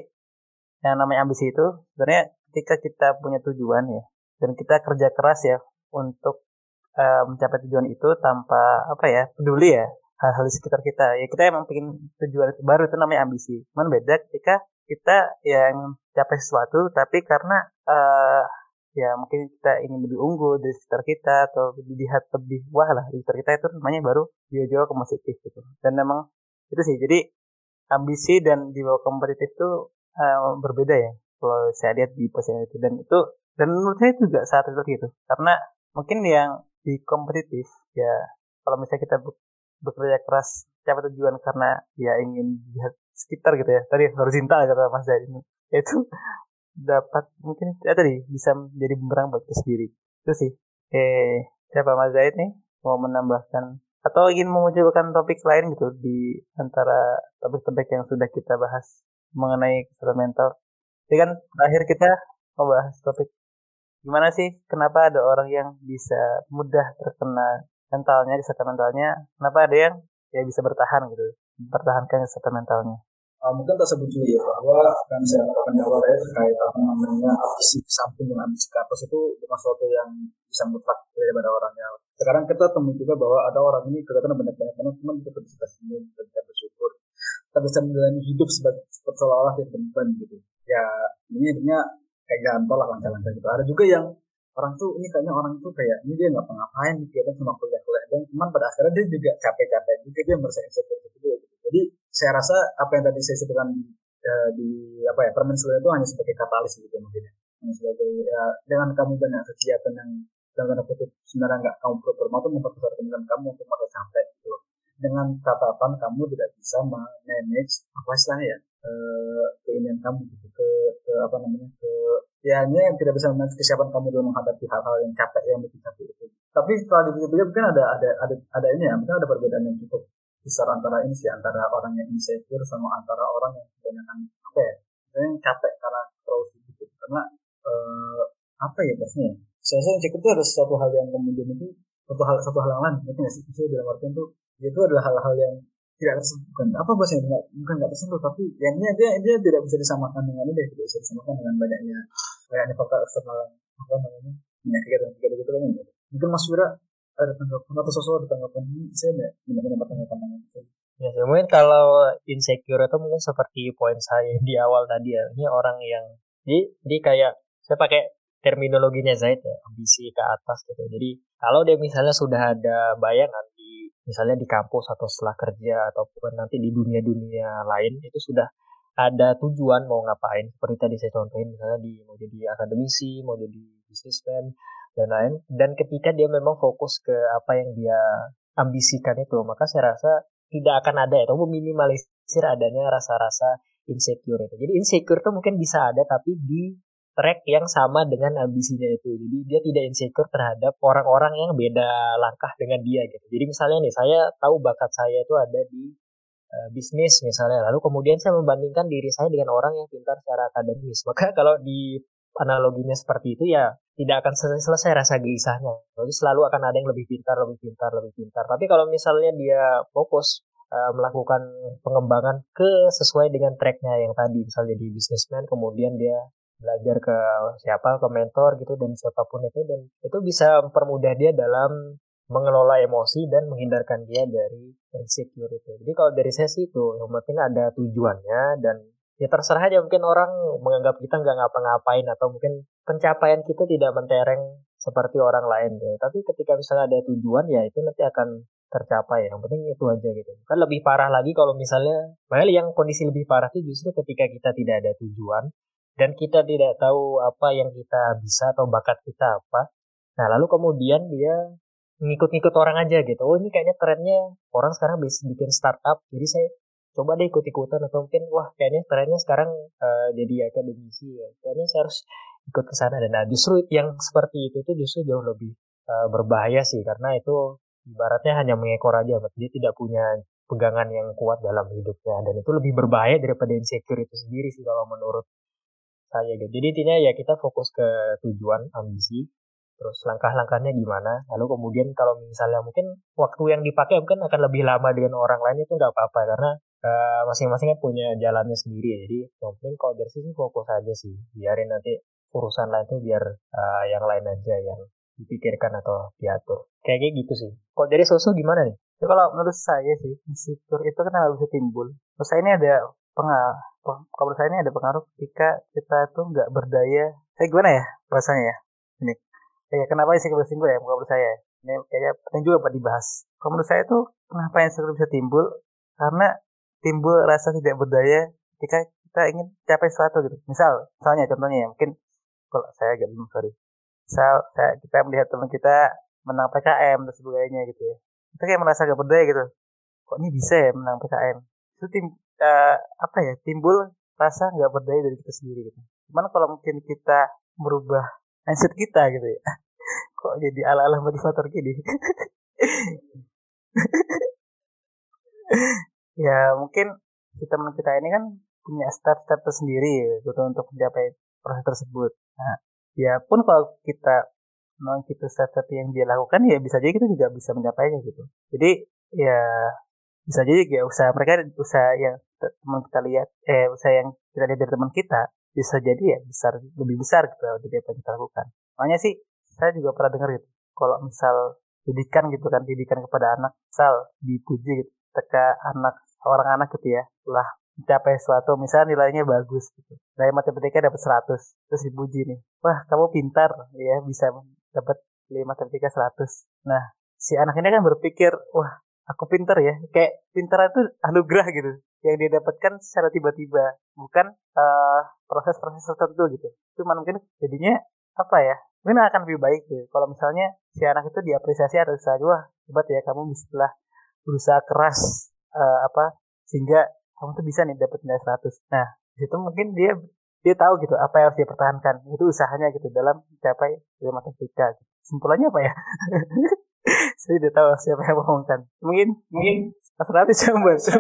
S2: yang namanya ambisi itu sebenarnya ketika kita punya tujuan ya dan kita kerja keras ya untuk uh, mencapai tujuan itu tanpa apa ya peduli ya hal-hal sekitar kita ya kita emang pengen tujuan itu baru itu namanya ambisi cuman beda ketika kita yang capai sesuatu tapi karena uh, ya mungkin kita ingin lebih unggul dari sekitar kita atau dilihat lebih wah lah di sekitar kita itu namanya baru jauh-jauh ke positif gitu. Dan memang itu sih jadi ambisi dan dibawa kompetitif itu uh, berbeda ya kalau saya lihat di posisi itu. Dan itu dan menurut saya juga saat itu gitu karena mungkin yang di kompetitif ya kalau misalnya kita bekerja keras capai tujuan karena ya ingin lihat sekitar gitu ya. Tadi horizontal kata Mas Zaid ini itu dapat mungkin ya tadi bisa menjadi bumerang buat kita sendiri itu sih eh siapa Mas Zaid nih mau menambahkan atau ingin memunculkan topik lain gitu di antara topik-topik yang sudah kita bahas mengenai kesehatan mental. Jadi kan terakhir kita membahas topik gimana sih kenapa ada orang yang bisa mudah terkena mentalnya kesehatan mentalnya, kenapa ada yang ya bisa bertahan gitu, bertahankan kesehatan mentalnya.
S3: Uh, mungkin tak sebut dulu ya bahwa kan saya katakan di awal ya terkait apa namanya ambisi samping dan ambisi itu bukan sesuatu yang bisa mutlak daripada orangnya. Sekarang kita temui juga bahwa ada orang ini kelihatan banyak-banyak banget, cuma kita bisa senyum, kita bersyukur, kita bisa menjalani hidup sebagai seolah-olah tidak beban gitu. Ya ini hidupnya kayak gantol lah lancar-lancar gitu. Ada juga yang orang tuh ini kayaknya orang tuh kayak ini dia nggak ngapain kegiatan cuma kuliah-kuliah dan cuman pada akhirnya dia juga capek-capek juga dia merasa insecure gitu gitu jadi saya rasa apa yang tadi saya sebutkan di, uh, di apa ya permen itu hanya sebagai katalis gitu mungkin ya hanya sebagai ya, dengan kamu banyak kegiatan yang dalam tanda kutip sebenarnya nggak kamu perlu bermatu memperbesar kemungkinan kamu untuk merasa capek gitu dengan catatan kamu tidak bisa manage apa istilahnya ya uh, keinginan kamu gitu ke, ke apa namanya ke ya ini yang tidak bisa manage kesiapan kamu dalam menghadapi hal-hal yang capek yang bikin capek itu. Tapi setelah dipikir-pikir mungkin ada ada ada ada ini ya mungkin ada perbedaan yang cukup besar antara ini sih antara orang yang insecure sama antara orang yang kebanyakan apa ya yang capek karena sibuk gitu. karena uh, apa ya biasanya saya rasa insecure itu ada sesuatu hal yang kemudian itu satu hal satu hal yang lain. Ngerti sih? Saya dalam artian tuh itu adalah hal-hal yang tidak tersentuh. Bukan apa bahasanya? Nggak bukan nggak tersentuh tapi yang ini dia dia tidak bisa disamakan dengan ini tidak bisa disamakan dengan banyaknya banyaknya faktor eksternal apa namanya penyakit dan gitu gitu. Kan mungkin Mas Wira ada tanggapan atau sesuatu ada tanggapan ini saya tidak mendapat tanggapan saya
S1: Ya, mungkin kalau insecure itu mungkin seperti poin saya di awal tadi ya. Ini orang yang jadi, jadi kayak saya pakai terminologinya Zaid ya, ambisi ke atas gitu. Jadi kalau dia misalnya sudah ada bayangan misalnya di kampus atau setelah kerja ataupun nanti di dunia-dunia lain itu sudah ada tujuan mau ngapain seperti tadi saya contohin misalnya di mau jadi akademisi mau jadi bisnismen dan lain dan ketika dia memang fokus ke apa yang dia ambisikan itu maka saya rasa tidak akan ada atau meminimalisir adanya rasa-rasa insecure itu jadi insecure itu mungkin bisa ada tapi di track yang sama dengan ambisinya itu. Jadi dia tidak insecure terhadap orang-orang yang beda langkah dengan dia gitu. Jadi misalnya nih saya tahu bakat saya itu ada di uh, bisnis misalnya lalu kemudian saya membandingkan diri saya dengan orang yang pintar secara akademis (laughs) maka kalau di analoginya seperti itu ya tidak akan selesai, selesai rasa gelisahnya. Jadi selalu akan ada yang lebih pintar, lebih pintar, lebih pintar. Tapi kalau misalnya dia fokus uh, melakukan pengembangan ke sesuai dengan tracknya yang tadi, misalnya jadi bisnismen, kemudian dia belajar ke siapa, ke mentor gitu dan siapa pun itu dan itu bisa mempermudah dia dalam mengelola emosi dan menghindarkan dia dari insecure itu. Jadi kalau dari saya sih itu yang penting ada tujuannya dan ya terserah aja mungkin orang menganggap kita nggak ngapa-ngapain atau mungkin pencapaian kita tidak mentereng seperti orang lain gitu. Tapi ketika misalnya ada tujuan ya itu nanti akan tercapai. Yang penting itu aja gitu. Kan lebih parah lagi kalau misalnya, padahal yang kondisi lebih parah itu justru ketika kita tidak ada tujuan dan kita tidak tahu apa yang kita bisa atau bakat kita apa. Nah lalu kemudian dia ngikut-ngikut orang aja gitu. Oh ini kayaknya trennya orang sekarang bisa bikin startup. Jadi saya coba deh ikut-ikutan atau mungkin wah kayaknya trennya sekarang uh, jadi akademisi ya. Kayaknya saya harus ikut ke sana. Dan nah justru yang seperti itu itu justru jauh lebih uh, berbahaya sih. Karena itu ibaratnya hanya mengekor aja dia tidak punya pegangan yang kuat dalam hidupnya. Dan itu lebih berbahaya daripada insecure itu sendiri sih kalau menurut saya gitu. Jadi intinya ya kita fokus ke tujuan ambisi. Terus langkah-langkahnya gimana. Lalu kemudian kalau misalnya mungkin waktu yang dipakai mungkin akan lebih lama dengan orang lain itu nggak apa-apa. Karena uh, masing-masing kan punya jalannya sendiri ya. Jadi mungkin kalau dari sini fokus aja sih. Biarin nanti urusan lain tuh biar uh, yang lain aja yang dipikirkan atau diatur. Kayak gitu sih. Kalau dari sosok gimana nih?
S2: Ya kalau menurut saya sih insecure itu kenapa bisa timbul menurut saya ini ada pengaruh kalau menurut saya ini ada pengaruh ketika kita tuh nggak berdaya. Saya gimana ya bahasanya ya? Ini. Ya kenapa sih single ya? Menurut saya ini kayaknya penting juga buat dibahas. Kalau menurut saya tuh kenapa insecure bisa timbul? Karena timbul rasa tidak berdaya ketika kita ingin capai sesuatu gitu. Misal misalnya contohnya ya mungkin kalau saya agak bingung sorry. Misal saya, kita melihat teman kita menang PKM dan sebagainya gitu ya. Kita kayak merasa gak berdaya gitu. Kok ini bisa ya menang PKM itu tim uh, apa ya timbul rasa nggak berdaya dari kita sendiri gitu. Cuman kalau mungkin kita merubah mindset kita gitu ya, (laughs) kok jadi ala-ala motivator gini (laughs) ya mungkin si teman kita ini kan punya step-step tersendiri gitu untuk mencapai proses tersebut. Nah ya pun kalau kita mengikuti step-step yang dia lakukan ya bisa jadi kita juga bisa mencapainya gitu. Jadi ya bisa jadi ya usaha mereka usaha yang teman kita lihat eh usaha yang kita lihat dari teman kita bisa jadi ya besar lebih besar gitu dari apa yang kita lakukan. Makanya sih saya juga pernah dengar gitu kalau misal didikan gitu kan didikan kepada anak misal dipuji gitu ketika anak orang anak gitu ya lah mencapai sesuatu misalnya nilainya bagus gitu. Nilai matematika dapat 100 terus dipuji nih. Wah kamu pintar ya bisa dapat nilai matematika 100 nah si anak ini kan berpikir wah aku pintar ya. Kayak pintar itu anugerah gitu yang dia dapatkan secara tiba-tiba bukan uh, proses-proses tertentu gitu. Cuman mungkin jadinya apa ya mungkin akan lebih baik gitu. Kalau misalnya si anak itu diapresiasi atau usaha wah hebat ya kamu bisa berusaha keras uh, apa sehingga kamu tuh bisa nih dapat nilai 100 nah itu mungkin dia dia tahu gitu apa yang harus dia pertahankan. Itu usahanya gitu dalam mencapai nilai matematika gitu. simpulannya apa ya? (laughs) Saya tidak tahu siapa yang ngomongkan mungkin mungkin Rati coba
S1: ya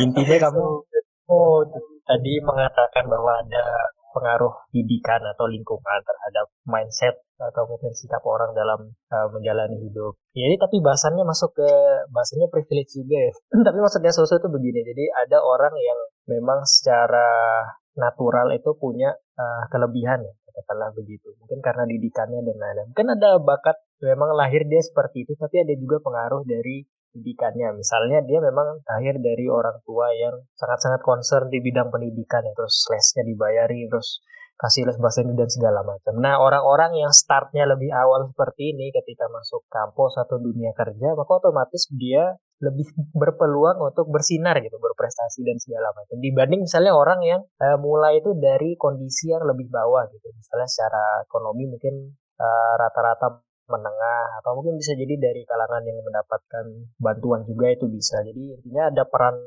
S1: intinya kamu (laughs) oh tadi mengatakan bahwa ada pengaruh didikan atau lingkungan terhadap mindset atau mungkin sikap orang dalam uh, menjalani hidup. Ya, ini tapi bahasannya masuk ke bahasanya privilege juga ya. (clears throat) tapi maksudnya sosok itu begini. Jadi ada orang yang memang secara natural itu punya uh, kelebihan ya, katakanlah begitu. Mungkin karena didikannya dan lain-lain. Mungkin ada bakat memang lahir dia seperti itu, tapi ada juga pengaruh dari pendidikannya. Misalnya dia memang lahir dari orang tua yang sangat-sangat concern di bidang pendidikan, ya, terus lesnya dibayari, terus kasih les bahasa Inggris dan segala macam. Nah, orang-orang yang startnya lebih awal seperti ini ketika masuk kampus atau dunia kerja, maka otomatis dia lebih berpeluang untuk bersinar gitu, berprestasi dan segala macam. Dibanding misalnya orang yang uh, mulai itu dari kondisi yang lebih bawah gitu. Misalnya secara ekonomi mungkin eh, rata-rata uh, menengah atau mungkin bisa jadi dari kalangan yang mendapatkan bantuan juga itu bisa. Jadi intinya ada peran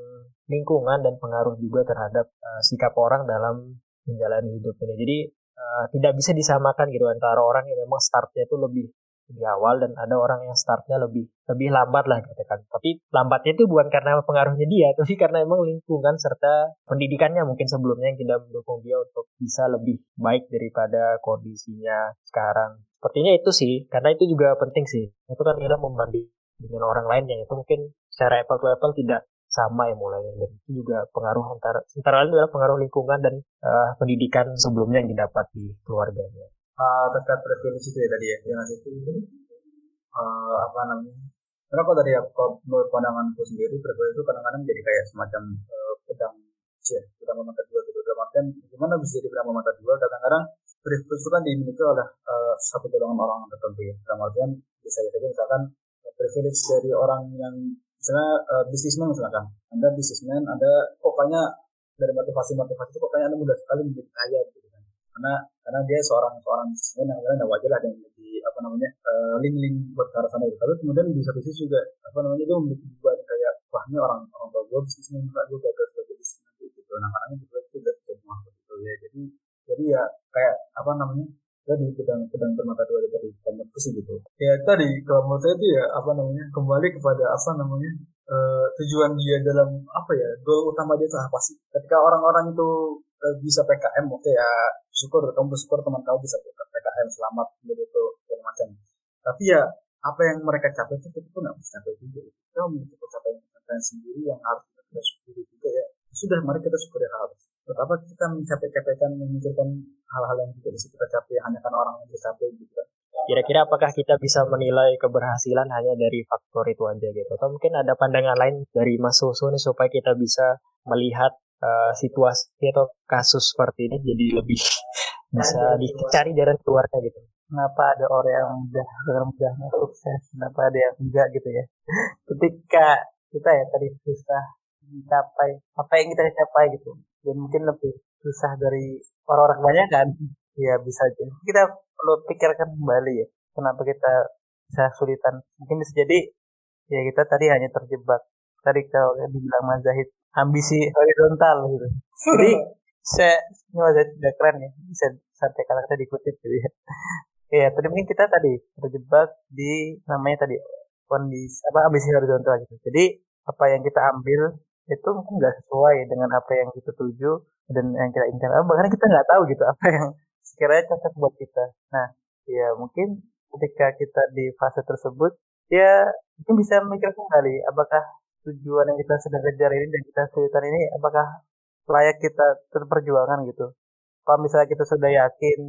S1: lingkungan dan pengaruh juga terhadap uh, sikap orang dalam menjalani hidup ini. Jadi uh, tidak bisa disamakan gitu antara orang yang memang startnya itu lebih lebih awal dan ada orang yang startnya lebih lebih lambat lah katakan. Tapi lambatnya itu bukan karena pengaruhnya dia, (laughs) tapi karena emang lingkungan serta pendidikannya mungkin sebelumnya yang tidak mendukung dia untuk bisa lebih baik daripada kondisinya sekarang. Sepertinya itu sih, karena itu juga penting sih. Itu kan kita membanding dengan orang lain yang itu mungkin secara apple to apple tidak sama ya mulainya dan itu juga pengaruh antara antara lain adalah pengaruh lingkungan dan uh, pendidikan sebelumnya yang didapat di keluarganya
S3: uh, terkait privilege itu ya tadi ya yang ngasih itu. Uh, apa namanya? Karena kalau tadi ya menurut pandanganku sendiri privilege itu kadang-kadang jadi kayak semacam uh, pedang ya pedang mata dua gitu. Dalam artian gimana bisa jadi pedang mata dua? Kadang-kadang privilege itu kan dimiliki oleh uh, satu golongan orang tertentu ya. Dalam artian bisa saja misalkan privilege dari orang yang misalnya uh, bisnismen misalkan. Anda bisnismen anda pokoknya dari motivasi-motivasi itu pokoknya anda mudah sekali menjadi kaya gitu karena karena dia seorang seorang bisnismen yang lain wajar lah yang di apa namanya uh, link-link buat ke arah sana gitu. Tapi kemudian di satu sisi juga apa namanya dia memiliki beban kayak wah ini orang orang tua gue bisnismen masa gue gagal sebagai bisnismen gitu. Nah karena juga itu udah jadi gitu ya. Jadi jadi ya kayak apa namanya tadi pedang pedang bermata dua dari kamu sih gitu. Ya tadi kalau menurut saya itu ya apa namanya kembali kepada apa namanya uh, tujuan dia dalam apa ya goal utama dia itu apa sih? Ketika orang-orang itu bisa PKM oke okay, ya syukur kamu bersyukur teman kamu bisa PKM selamat begitu segala macam. Tapi ya apa yang mereka capai itu kita pun nggak bisa capai juga. Kita memiliki pencapaian pencapaian sendiri yang harus kita syukuri juga ya. Sudah mari kita syukuri hal itu. Untuk apa kita mencapai-capaikan memikirkan hal-hal yang tidak bisa kita capai hanya karena orang yang bisa capai gitu kan.
S1: Kira-kira apakah kita bisa menilai keberhasilan hanya dari faktor itu aja gitu? Atau mungkin ada pandangan lain dari Mas Susu nih supaya kita bisa melihat uh, situasi atau kasus seperti ini jadi lebih (laughs) bisa dicari jalan keluarnya gitu.
S2: Kenapa ada orang yang mudah mudahnya sukses, kenapa ada yang enggak gitu ya? (laughs) Ketika kita ya tadi susah mencapai apa yang kita capai gitu, dan mungkin lebih susah dari orang-orang banyak kan, (laughs) ya bisa aja. Kita perlu pikirkan kembali ya, kenapa kita bisa kesulitan. Mungkin bisa jadi ya kita tadi hanya terjebak. Tadi kalau dibilang Mazahid ambisi horizontal gitu. Jadi saya ini tidak keren ya bisa sampai kata-kata dikutip gitu ya. Iya, tadi mungkin kita tadi terjebak di namanya tadi kondisi apa ambisi horizontal gitu. Jadi apa yang kita ambil itu mungkin nggak sesuai dengan apa yang kita tuju dan yang kita inginkan. Bahkan kita nggak tahu gitu apa yang sekiranya cocok buat kita. Nah, ya mungkin ketika kita di fase tersebut, ya mungkin bisa memikir kembali apakah tujuan yang kita sedang kejar ini dan kita kesulitan ini apakah layak kita terperjuangkan gitu? Kalau misalnya kita sudah yakin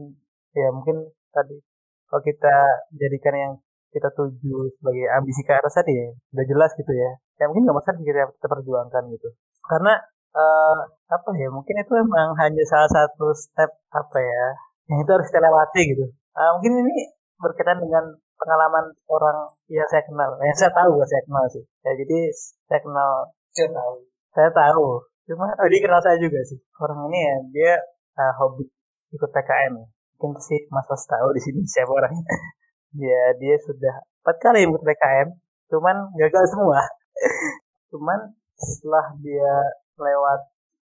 S2: ya mungkin tadi kalau kita jadikan yang kita tuju sebagai ambisi ke atas tadi ya udah jelas gitu ya. Ya mungkin nggak masalah kita, kita perjuangkan gitu. Karena uh, apa ya mungkin itu memang hanya salah satu step apa ya yang itu harus kita lewati gitu. Uh, mungkin ini berkaitan dengan pengalaman orang yang saya kenal. Yang saya tahu saya kenal sih. Ya jadi saya kenal.
S3: Saya tahu.
S2: Saya tahu. Cuma oh dia kenal saya juga sih. Orang ini ya dia uh, hobi ikut PKM mungkin sih mas mas tahu di sini siapa orangnya (laughs) ya dia sudah empat kali ikut PKM cuman gagal semua. (laughs) Cuman setelah dia lewat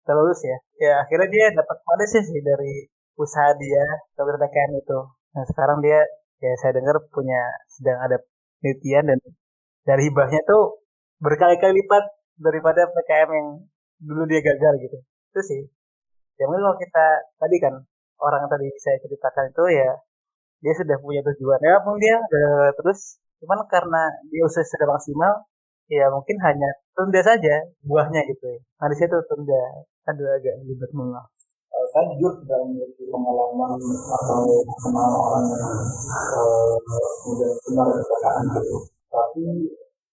S2: terus ya. Ya akhirnya dia dapat pada sih dari usaha dia ke PKM itu. Nah sekarang dia ya saya dengar punya sedang ada penelitian dan dari hibahnya tuh berkali-kali lipat daripada PKM yang dulu dia gagal gitu. Itu sih. Ya mungkin kalau kita tadi kan orang tadi saya ceritakan itu ya dia sudah punya tujuan. Ya mungkin dia terus cuman karena dia usaha sudah maksimal ya mungkin hanya tunda saja buahnya gitu. Ya nah di situ tunda. Aduh agak ribet mengal
S3: saya jujur tidak memiliki pengalaman atau kenal orang yang uh, kemudian benar kecelakaan gitu. Tapi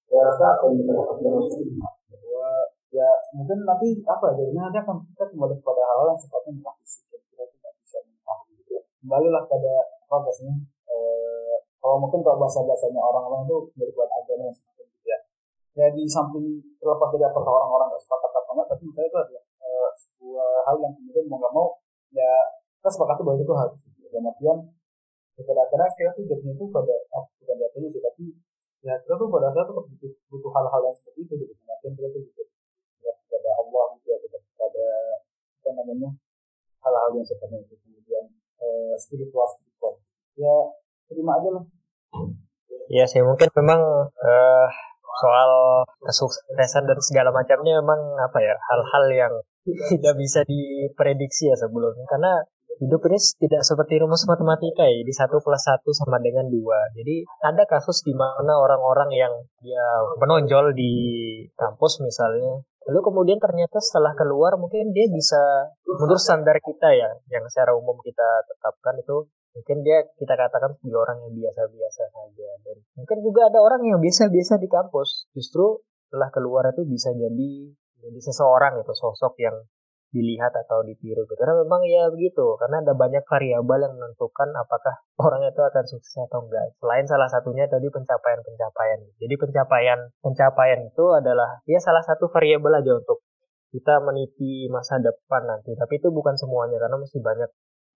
S3: saya rasa apa yang kita dapat dari bahwa ya mungkin nanti apa ya jadinya nanti akan kita kembali kepada hal, yang sifatnya entah fisik kita tidak bisa mengetahui gitu. Kembalilah pada apa bahasanya uh, kalau mungkin kalau bahasa bahasanya orang-orang itu berbuat agama yang seperti itu ya. Ya di samping terlepas dari apakah orang-orang sepakat apa enggak, tapi saya itu adalah uh, sebuah hal yang kemudian mau nggak mau ya kita sepakat bahwa itu harus dan artian pada akhirnya kita tuh jadinya itu pada ah, bukan jatuhnya sih tapi ya kita tuh pada akhirnya tuh butuh butuh hal-hal yang seperti itu gitu. Dan artian kita tuh butuh ya, kepada Allah gitu ya kepada apa namanya hal-hal yang seperti itu. Kemudian uh, spiritual spiritual. Ya terima aja lah.
S1: Ya sih mungkin memang uh, soal kesuksesan dan segala macamnya memang apa ya hal-hal yang tidak bisa diprediksi ya sebelumnya. Karena hidup ini tidak seperti rumus matematika ya di satu plus satu sama dengan dua. Jadi ada kasus di mana orang-orang yang dia menonjol di kampus misalnya lalu kemudian ternyata setelah keluar mungkin dia bisa menurut standar kita ya yang secara umum kita tetapkan itu mungkin dia kita katakan sebagai orang yang biasa-biasa saja. Dan mungkin juga ada orang yang biasa-biasa di kampus. Justru setelah keluar itu bisa jadi jadi seseorang itu sosok yang dilihat atau ditiru gitu. Karena memang ya begitu, karena ada banyak variabel yang menentukan apakah (laughs) orang itu akan sukses atau enggak. Selain salah satunya tadi pencapaian-pencapaian. Jadi pencapaian pencapaian itu adalah ya salah satu variabel aja untuk kita meniti masa depan nanti. Tapi itu bukan semuanya karena masih banyak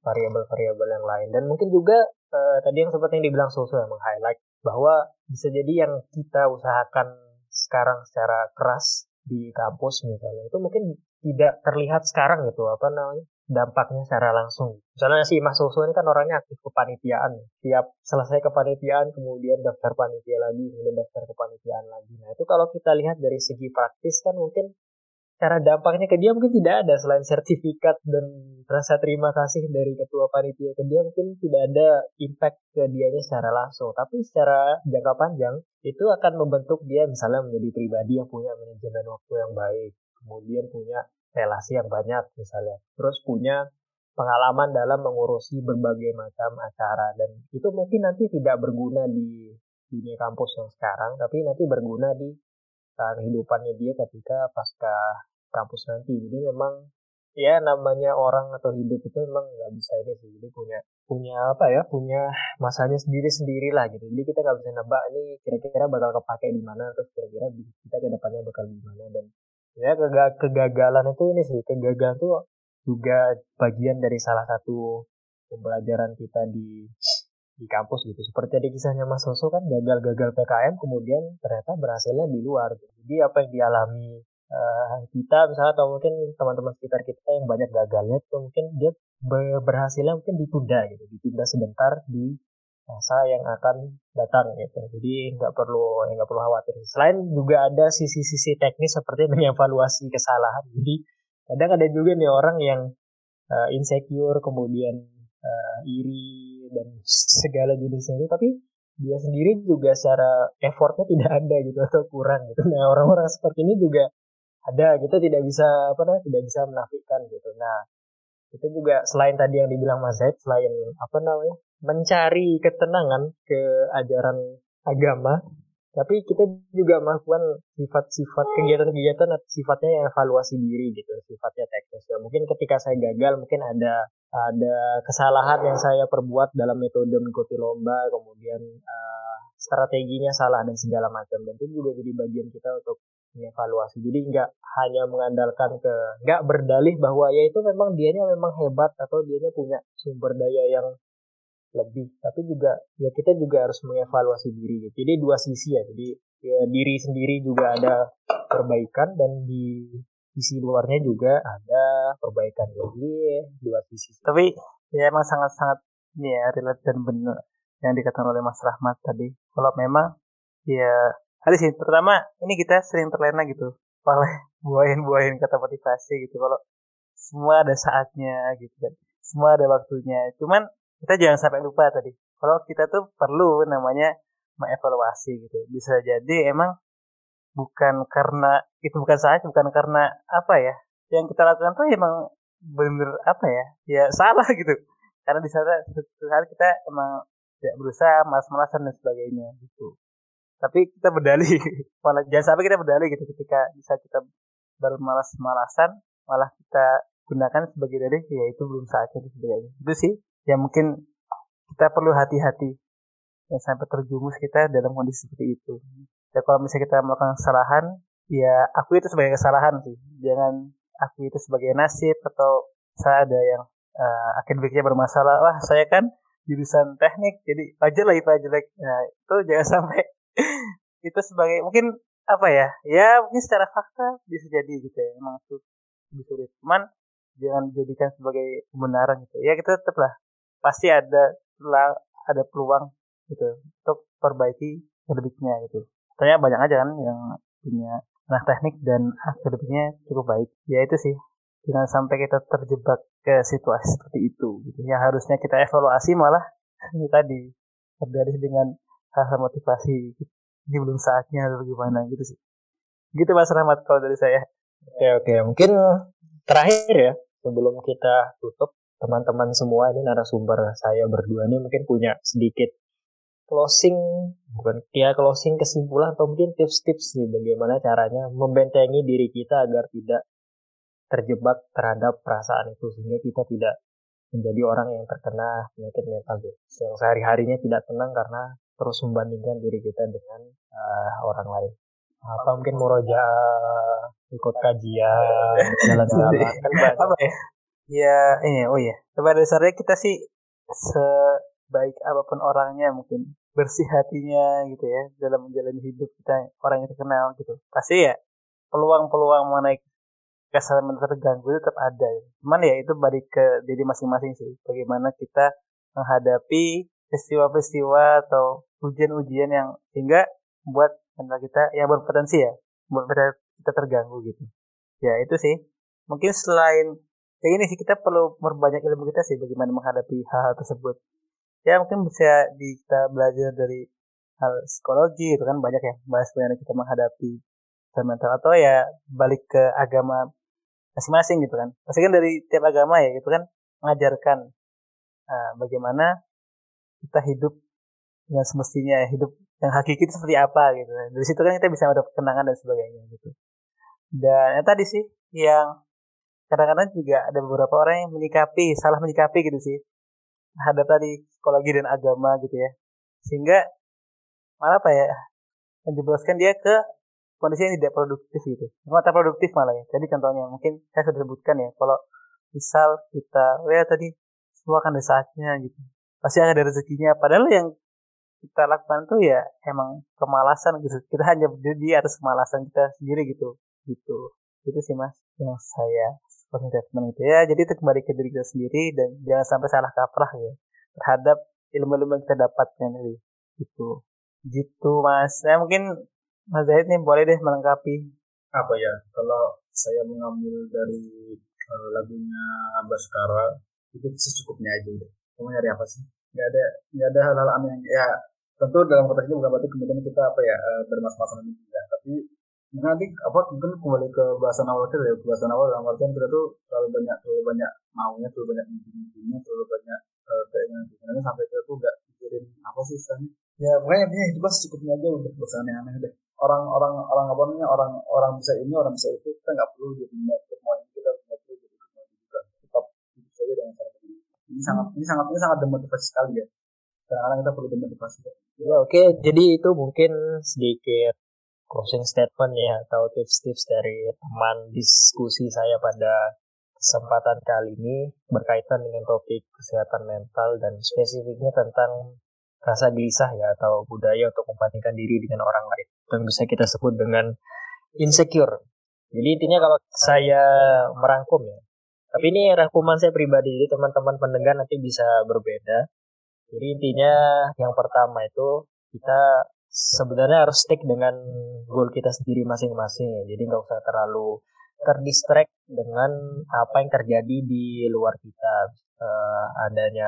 S1: variabel-variabel yang lain. Dan mungkin juga eh, tadi yang seperti yang dibilang Susu yang meng-highlight bahwa bisa jadi yang kita usahakan sekarang secara keras di kampus misalnya itu mungkin tidak terlihat sekarang gitu apa namanya dampaknya secara langsung. Misalnya si Mas Soso ini kan orangnya aktif kepanitiaan. Tiap selesai kepanitiaan kemudian daftar panitia lagi, kemudian daftar kepanitiaan lagi. Nah itu kalau kita lihat dari segi praktis kan mungkin cara dampaknya ke dia mungkin tidak ada selain sertifikat dan rasa terima kasih dari ketua panitia ke dia mungkin tidak ada impact ke dianya secara langsung. Tapi secara jangka panjang itu akan membentuk dia misalnya menjadi pribadi yang punya manajemen waktu yang baik kemudian punya relasi yang banyak misalnya terus punya pengalaman dalam mengurusi berbagai macam acara. Dan itu mungkin nanti tidak berguna di dunia kampus yang sekarang tapi nanti berguna di kehidupannya dia ketika pasca kampus nanti. Jadi memang ya namanya orang atau hidup itu memang nggak bisa ini sih. Jadi punya punya apa ya punya masanya sendiri sendiri lah gitu. Jadi kita nggak bisa nebak ini kira-kira bakal kepake di mana terus kira-kira kita ke depannya bakal di mana. Dan ya kegagalan itu ini sih kegagalan itu juga bagian dari salah satu pembelajaran kita di di kampus gitu seperti ada kisahnya Mas Soso kan gagal-gagal PKM kemudian ternyata berhasilnya di luar gitu. jadi apa yang dialami uh, kita misalnya atau mungkin teman-teman sekitar kita yang banyak gagalnya itu mungkin dia berhasilnya mungkin ditunda gitu ditunda sebentar di masa yang akan datang gitu. Jadi nggak perlu nggak perlu khawatir. Selain juga ada sisi-sisi teknis seperti (laughs) mengevaluasi kesalahan. Jadi kadang ada juga nih orang yang uh, insecure kemudian uh, iri dan segala jenisnya itu tapi dia sendiri juga secara effortnya tidak ada gitu atau kurang gitu. Nah orang-orang seperti ini juga ada kita tidak bisa apa namanya tidak bisa menafikan gitu. Nah itu juga selain tadi yang dibilang Mas Zaid selain apa namanya mencari ketenangan ke ajaran agama tapi kita juga melakukan sifat-sifat kegiatan-kegiatan sifatnya yang evaluasi diri gitu sifatnya teknis ya mungkin ketika saya gagal mungkin ada ada kesalahan yang saya perbuat dalam metode mengikuti lomba kemudian uh, strateginya salah dan segala macam dan itu juga jadi bagian kita untuk mengevaluasi. Jadi nggak hanya mengandalkan ke nggak berdalih bahwa ya itu memang dianya memang hebat atau dianya punya sumber daya yang lebih, tapi juga ya kita juga harus mengevaluasi diri. Gitu. Jadi dua sisi ya. Jadi ya diri sendiri juga ada perbaikan dan di sisi luarnya juga ada perbaikan. Jadi dua sisi.
S2: Tapi ya emang sangat-sangat ya relate dan benar yang dikatakan oleh Mas Rahmat tadi. Kalau memang ya ada sih pertama ini kita sering terlena gitu oleh (laughs) buahin-buahin kata motivasi gitu kalau semua ada saatnya gitu kan semua ada waktunya cuman kita jangan sampai lupa tadi kalau kita tuh perlu namanya mengevaluasi gitu bisa jadi emang bukan karena itu bukan saat bukan karena apa ya yang kita lakukan tuh emang bener apa ya ya salah (laughs) gitu. Karena di sana hari kita emang tidak berusaha malas-malasan dan sebagainya gitu. Tapi kita berdalih (laughs) malah jangan sampai kita berdalih gitu ketika bisa kita bermalas-malasan malah kita gunakan sebagai dalih ya itu belum saatnya sebagainya. Itu sih ya mungkin kita perlu hati-hati yang sampai terjumus kita dalam kondisi seperti itu ya kalau misalnya kita melakukan kesalahan ya aku itu sebagai kesalahan sih. Jangan aku itu sebagai nasib atau saya ada yang uh, akademiknya bermasalah. Wah saya kan jurusan teknik jadi wajar lah IPA jelek nah itu jangan (laughs) sampai itu sebagai mungkin apa ya ya mungkin secara fakta bisa jadi gitu ya. Emang itu lebih sulit. Cuman jangan dijadikan sebagai kebenaran gitu. Ya kita tetap lah pasti ada ada peluang gitu untuk perbaiki akademiknya gitu. Ternyata banyak aja kan yang punya anak teknik dan akademiknya cukup baik. Ya itu sih. Jangan sampai kita terjebak ke situasi seperti itu gitu. Yang harusnya kita evaluasi malah (laughs) ini tadi berdalih dengan hal-hal motivasi ini belum saatnya atau gimana gitu sih. Gitu Mas Rahmat kalau dari saya.
S1: Oke oke mungkin terakhir ya sebelum kita tutup teman-teman semua ini narasumber saya berdua ini mungkin punya sedikit closing bukan ya closing kesimpulan atau mungkin tips-tips nih bagaimana caranya membentengi diri kita agar tidak terjebak terhadap perasaan itu sehingga kita tidak menjadi orang yang terkena penyakit mental gitu. yang sehari-harinya tidak tenang karena terus membandingkan diri kita dengan uh, orang lain apa mungkin muroja ikut kajian jalan-jalan (laughs) kan.
S2: Apa ya? Ya, ini oh ya. Pada dasarnya kita sih sebaik apa pun orangnya mungkin bersih hatinya gitu ya dalam menjalani hidup kita orang yang terkenal gitu. Pasti ya peluang-peluang mengenai kesalahan terganggu itu tetap ada ya. Cuman ya itu balik ke diri masing-masing sih. Bagaimana kita menghadapi peristiwa-peristiwa atau ujian-ujian yang sehingga membuat mental kita yang berpotensi ya buat kita terganggu gitu. Ya itu sih. Mungkin selain ya ini sih kita perlu memperbanyak ilmu kita sih bagaimana menghadapi hal-hal tersebut ya mungkin bisa di, kita belajar dari hal psikologi itu kan banyak ya bahas bagaimana kita menghadapi mental atau ya balik ke agama masing-masing gitu kan. Pasti kan dari tiap agama ya gitu kan mengajarkan uh, bagaimana kita hidup yang semestinya ya, hidup yang hakiki itu seperti apa gitu kan. dari situ kan kita bisa ada kenangan dan sebagainya gitu. Dan ya tadi sih yang kadang-kadang juga ada beberapa orang yang menyikapi salah menyikapi gitu sih terhadap tadi psikologi dan agama gitu ya. Sehingga malah apa ya menjebloskan dia ke kondisi yang tidak produktif gitu. Mata produktif malah ya. Jadi contohnya mungkin saya sudah sebutkan ya kalau misal kita ya tadi semua akan ada saatnya gitu. Pasti akan ada rezekinya. Padahal yang kita lakukan tuh ya emang kemalasan gitu. Kita hanya berdiri di atas kemalasan kita sendiri gitu. Gitu. Itu sih mas yang saya closing statement gitu ya. Jadi itu kembali ke diri kita sendiri dan jangan sampai salah kaprah ya terhadap ilmu-ilmu yang kita dapatkan dari itu. Gitu mas. Saya mungkin mas Zahid nih boleh deh melengkapi.
S3: Apa ya? Kalau saya mengambil dari uh, lagunya Baskara itu secukupnya aja udah. Kamu nyari apa sih? Nggak ada nggak ada hal-hal aneh yang ya tentu dalam konteks ini bukan berarti kemudian kita apa ya uh, bermas-masan ini juga. Tapi nanti apa mungkin kembali ke bahasan awal kita ya. Bahasan awal dalam artian kita tuh terlalu banyak terlalu banyak maunya terlalu banyak mimpi-mimpinya terlalu banyak uh, keinginan keinginannya sampai kita tuh nggak pikirin apa sih sebenarnya ya pokoknya intinya hidup secukupnya aja udah bosan aneh-aneh deh. Orang orang orang apa namanya orang orang bisa ini orang bisa itu kita nggak perlu jadi mau ini kita nggak perlu jadi mau juga. Tetap hidup saja dengan cara ini ini sangat ini sangat ini sangat demotivasi sekali ya. Kadang-kadang kita perlu demotivasi
S1: ya oke. Okay. jadi itu mungkin sedikit closing statement ya atau tips-tips dari teman diskusi saya pada kesempatan kali ini berkaitan dengan topik kesehatan mental dan spesifiknya tentang rasa gelisah ya atau budaya untuk membandingkan diri dengan orang lain yang bisa kita sebut dengan insecure. Jadi intinya kalau saya merangkum ya, tapi ini rangkuman saya pribadi jadi teman-teman pendengar nanti bisa berbeda. Jadi intinya yang pertama itu kita sebenarnya harus stick dengan goal kita sendiri masing-masing. Jadi nggak usah terlalu terdistract dengan apa yang terjadi di luar kita. Uh, adanya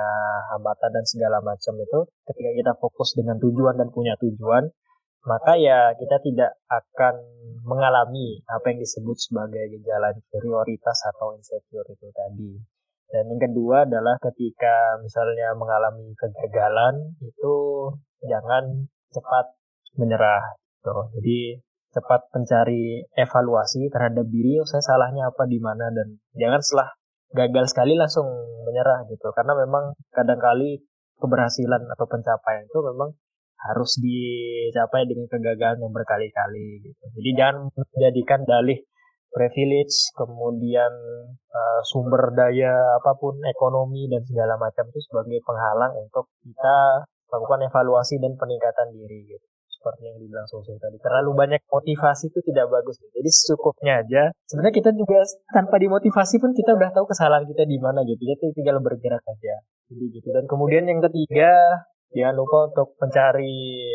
S1: hambatan dan segala macam itu ketika kita fokus dengan tujuan dan punya tujuan maka ya kita tidak akan mengalami apa yang disebut sebagai gejala inferioritas atau insecure itu tadi. Dan yang kedua adalah ketika misalnya mengalami kegagalan itu jangan cepat menyerah gitu. Jadi cepat mencari evaluasi terhadap diri saya salahnya apa di mana dan jangan setelah gagal sekali langsung menyerah gitu karena memang kadang-kali keberhasilan atau pencapaian itu memang harus dicapai dengan kegagalan yang berkali-kali gitu. Jadi jangan menjadikan dalih privilege, kemudian uh, sumber daya apa pun ekonomi dan segala macam itu sebagai penghalang untuk kita lakukan evaluasi dan peningkatan diri gitu. Seperti yang dibilang Sosok tadi. Terlalu banyak motivasi itu tidak bagus jadi secukupnya aja. Sebenarnya kita juga tanpa dimotivasi pun kita udah tahu kesalahan kita di mana gitu. Ya tinggal bergerak aja. Jadi gitu. Dan kemudian yang ketiga jangan lupa untuk mencari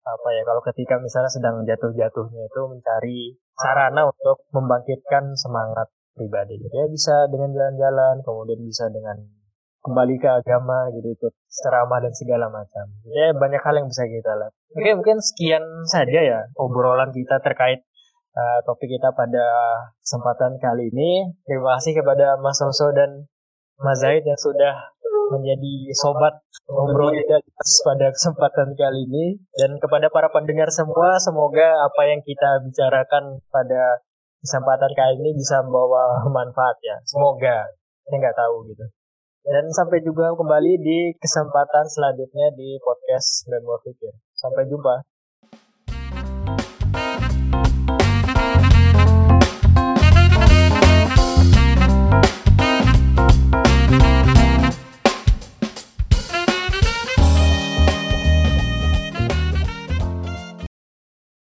S1: apa ya kalau ketika misalnya sedang jatuh-jatuhnya itu mencari sarana untuk membangkitkan semangat pribadi gitu. Ya bisa dengan jalan-jalan kemudian bisa dengan kembali ke agama gitu ikut ceramah dan segala macam ya banyak hal yang bisa kita lakukan oke mungkin sekian saja ya obrolan kita terkait uh, topik kita pada kesempatan kali ini terima kasih kepada Mas Oso dan Mas Zaid yang sudah menjadi sobat ngobrol kita pada kesempatan kali ini dan kepada para pendengar semua semoga apa yang kita bicarakan pada kesempatan kali ini bisa membawa manfaat ya. Semoga. Saya nggak tahu gitu. Dan sampai juga kembali di kesempatan selanjutnya di podcast Memor Fikir. Sampai jumpa.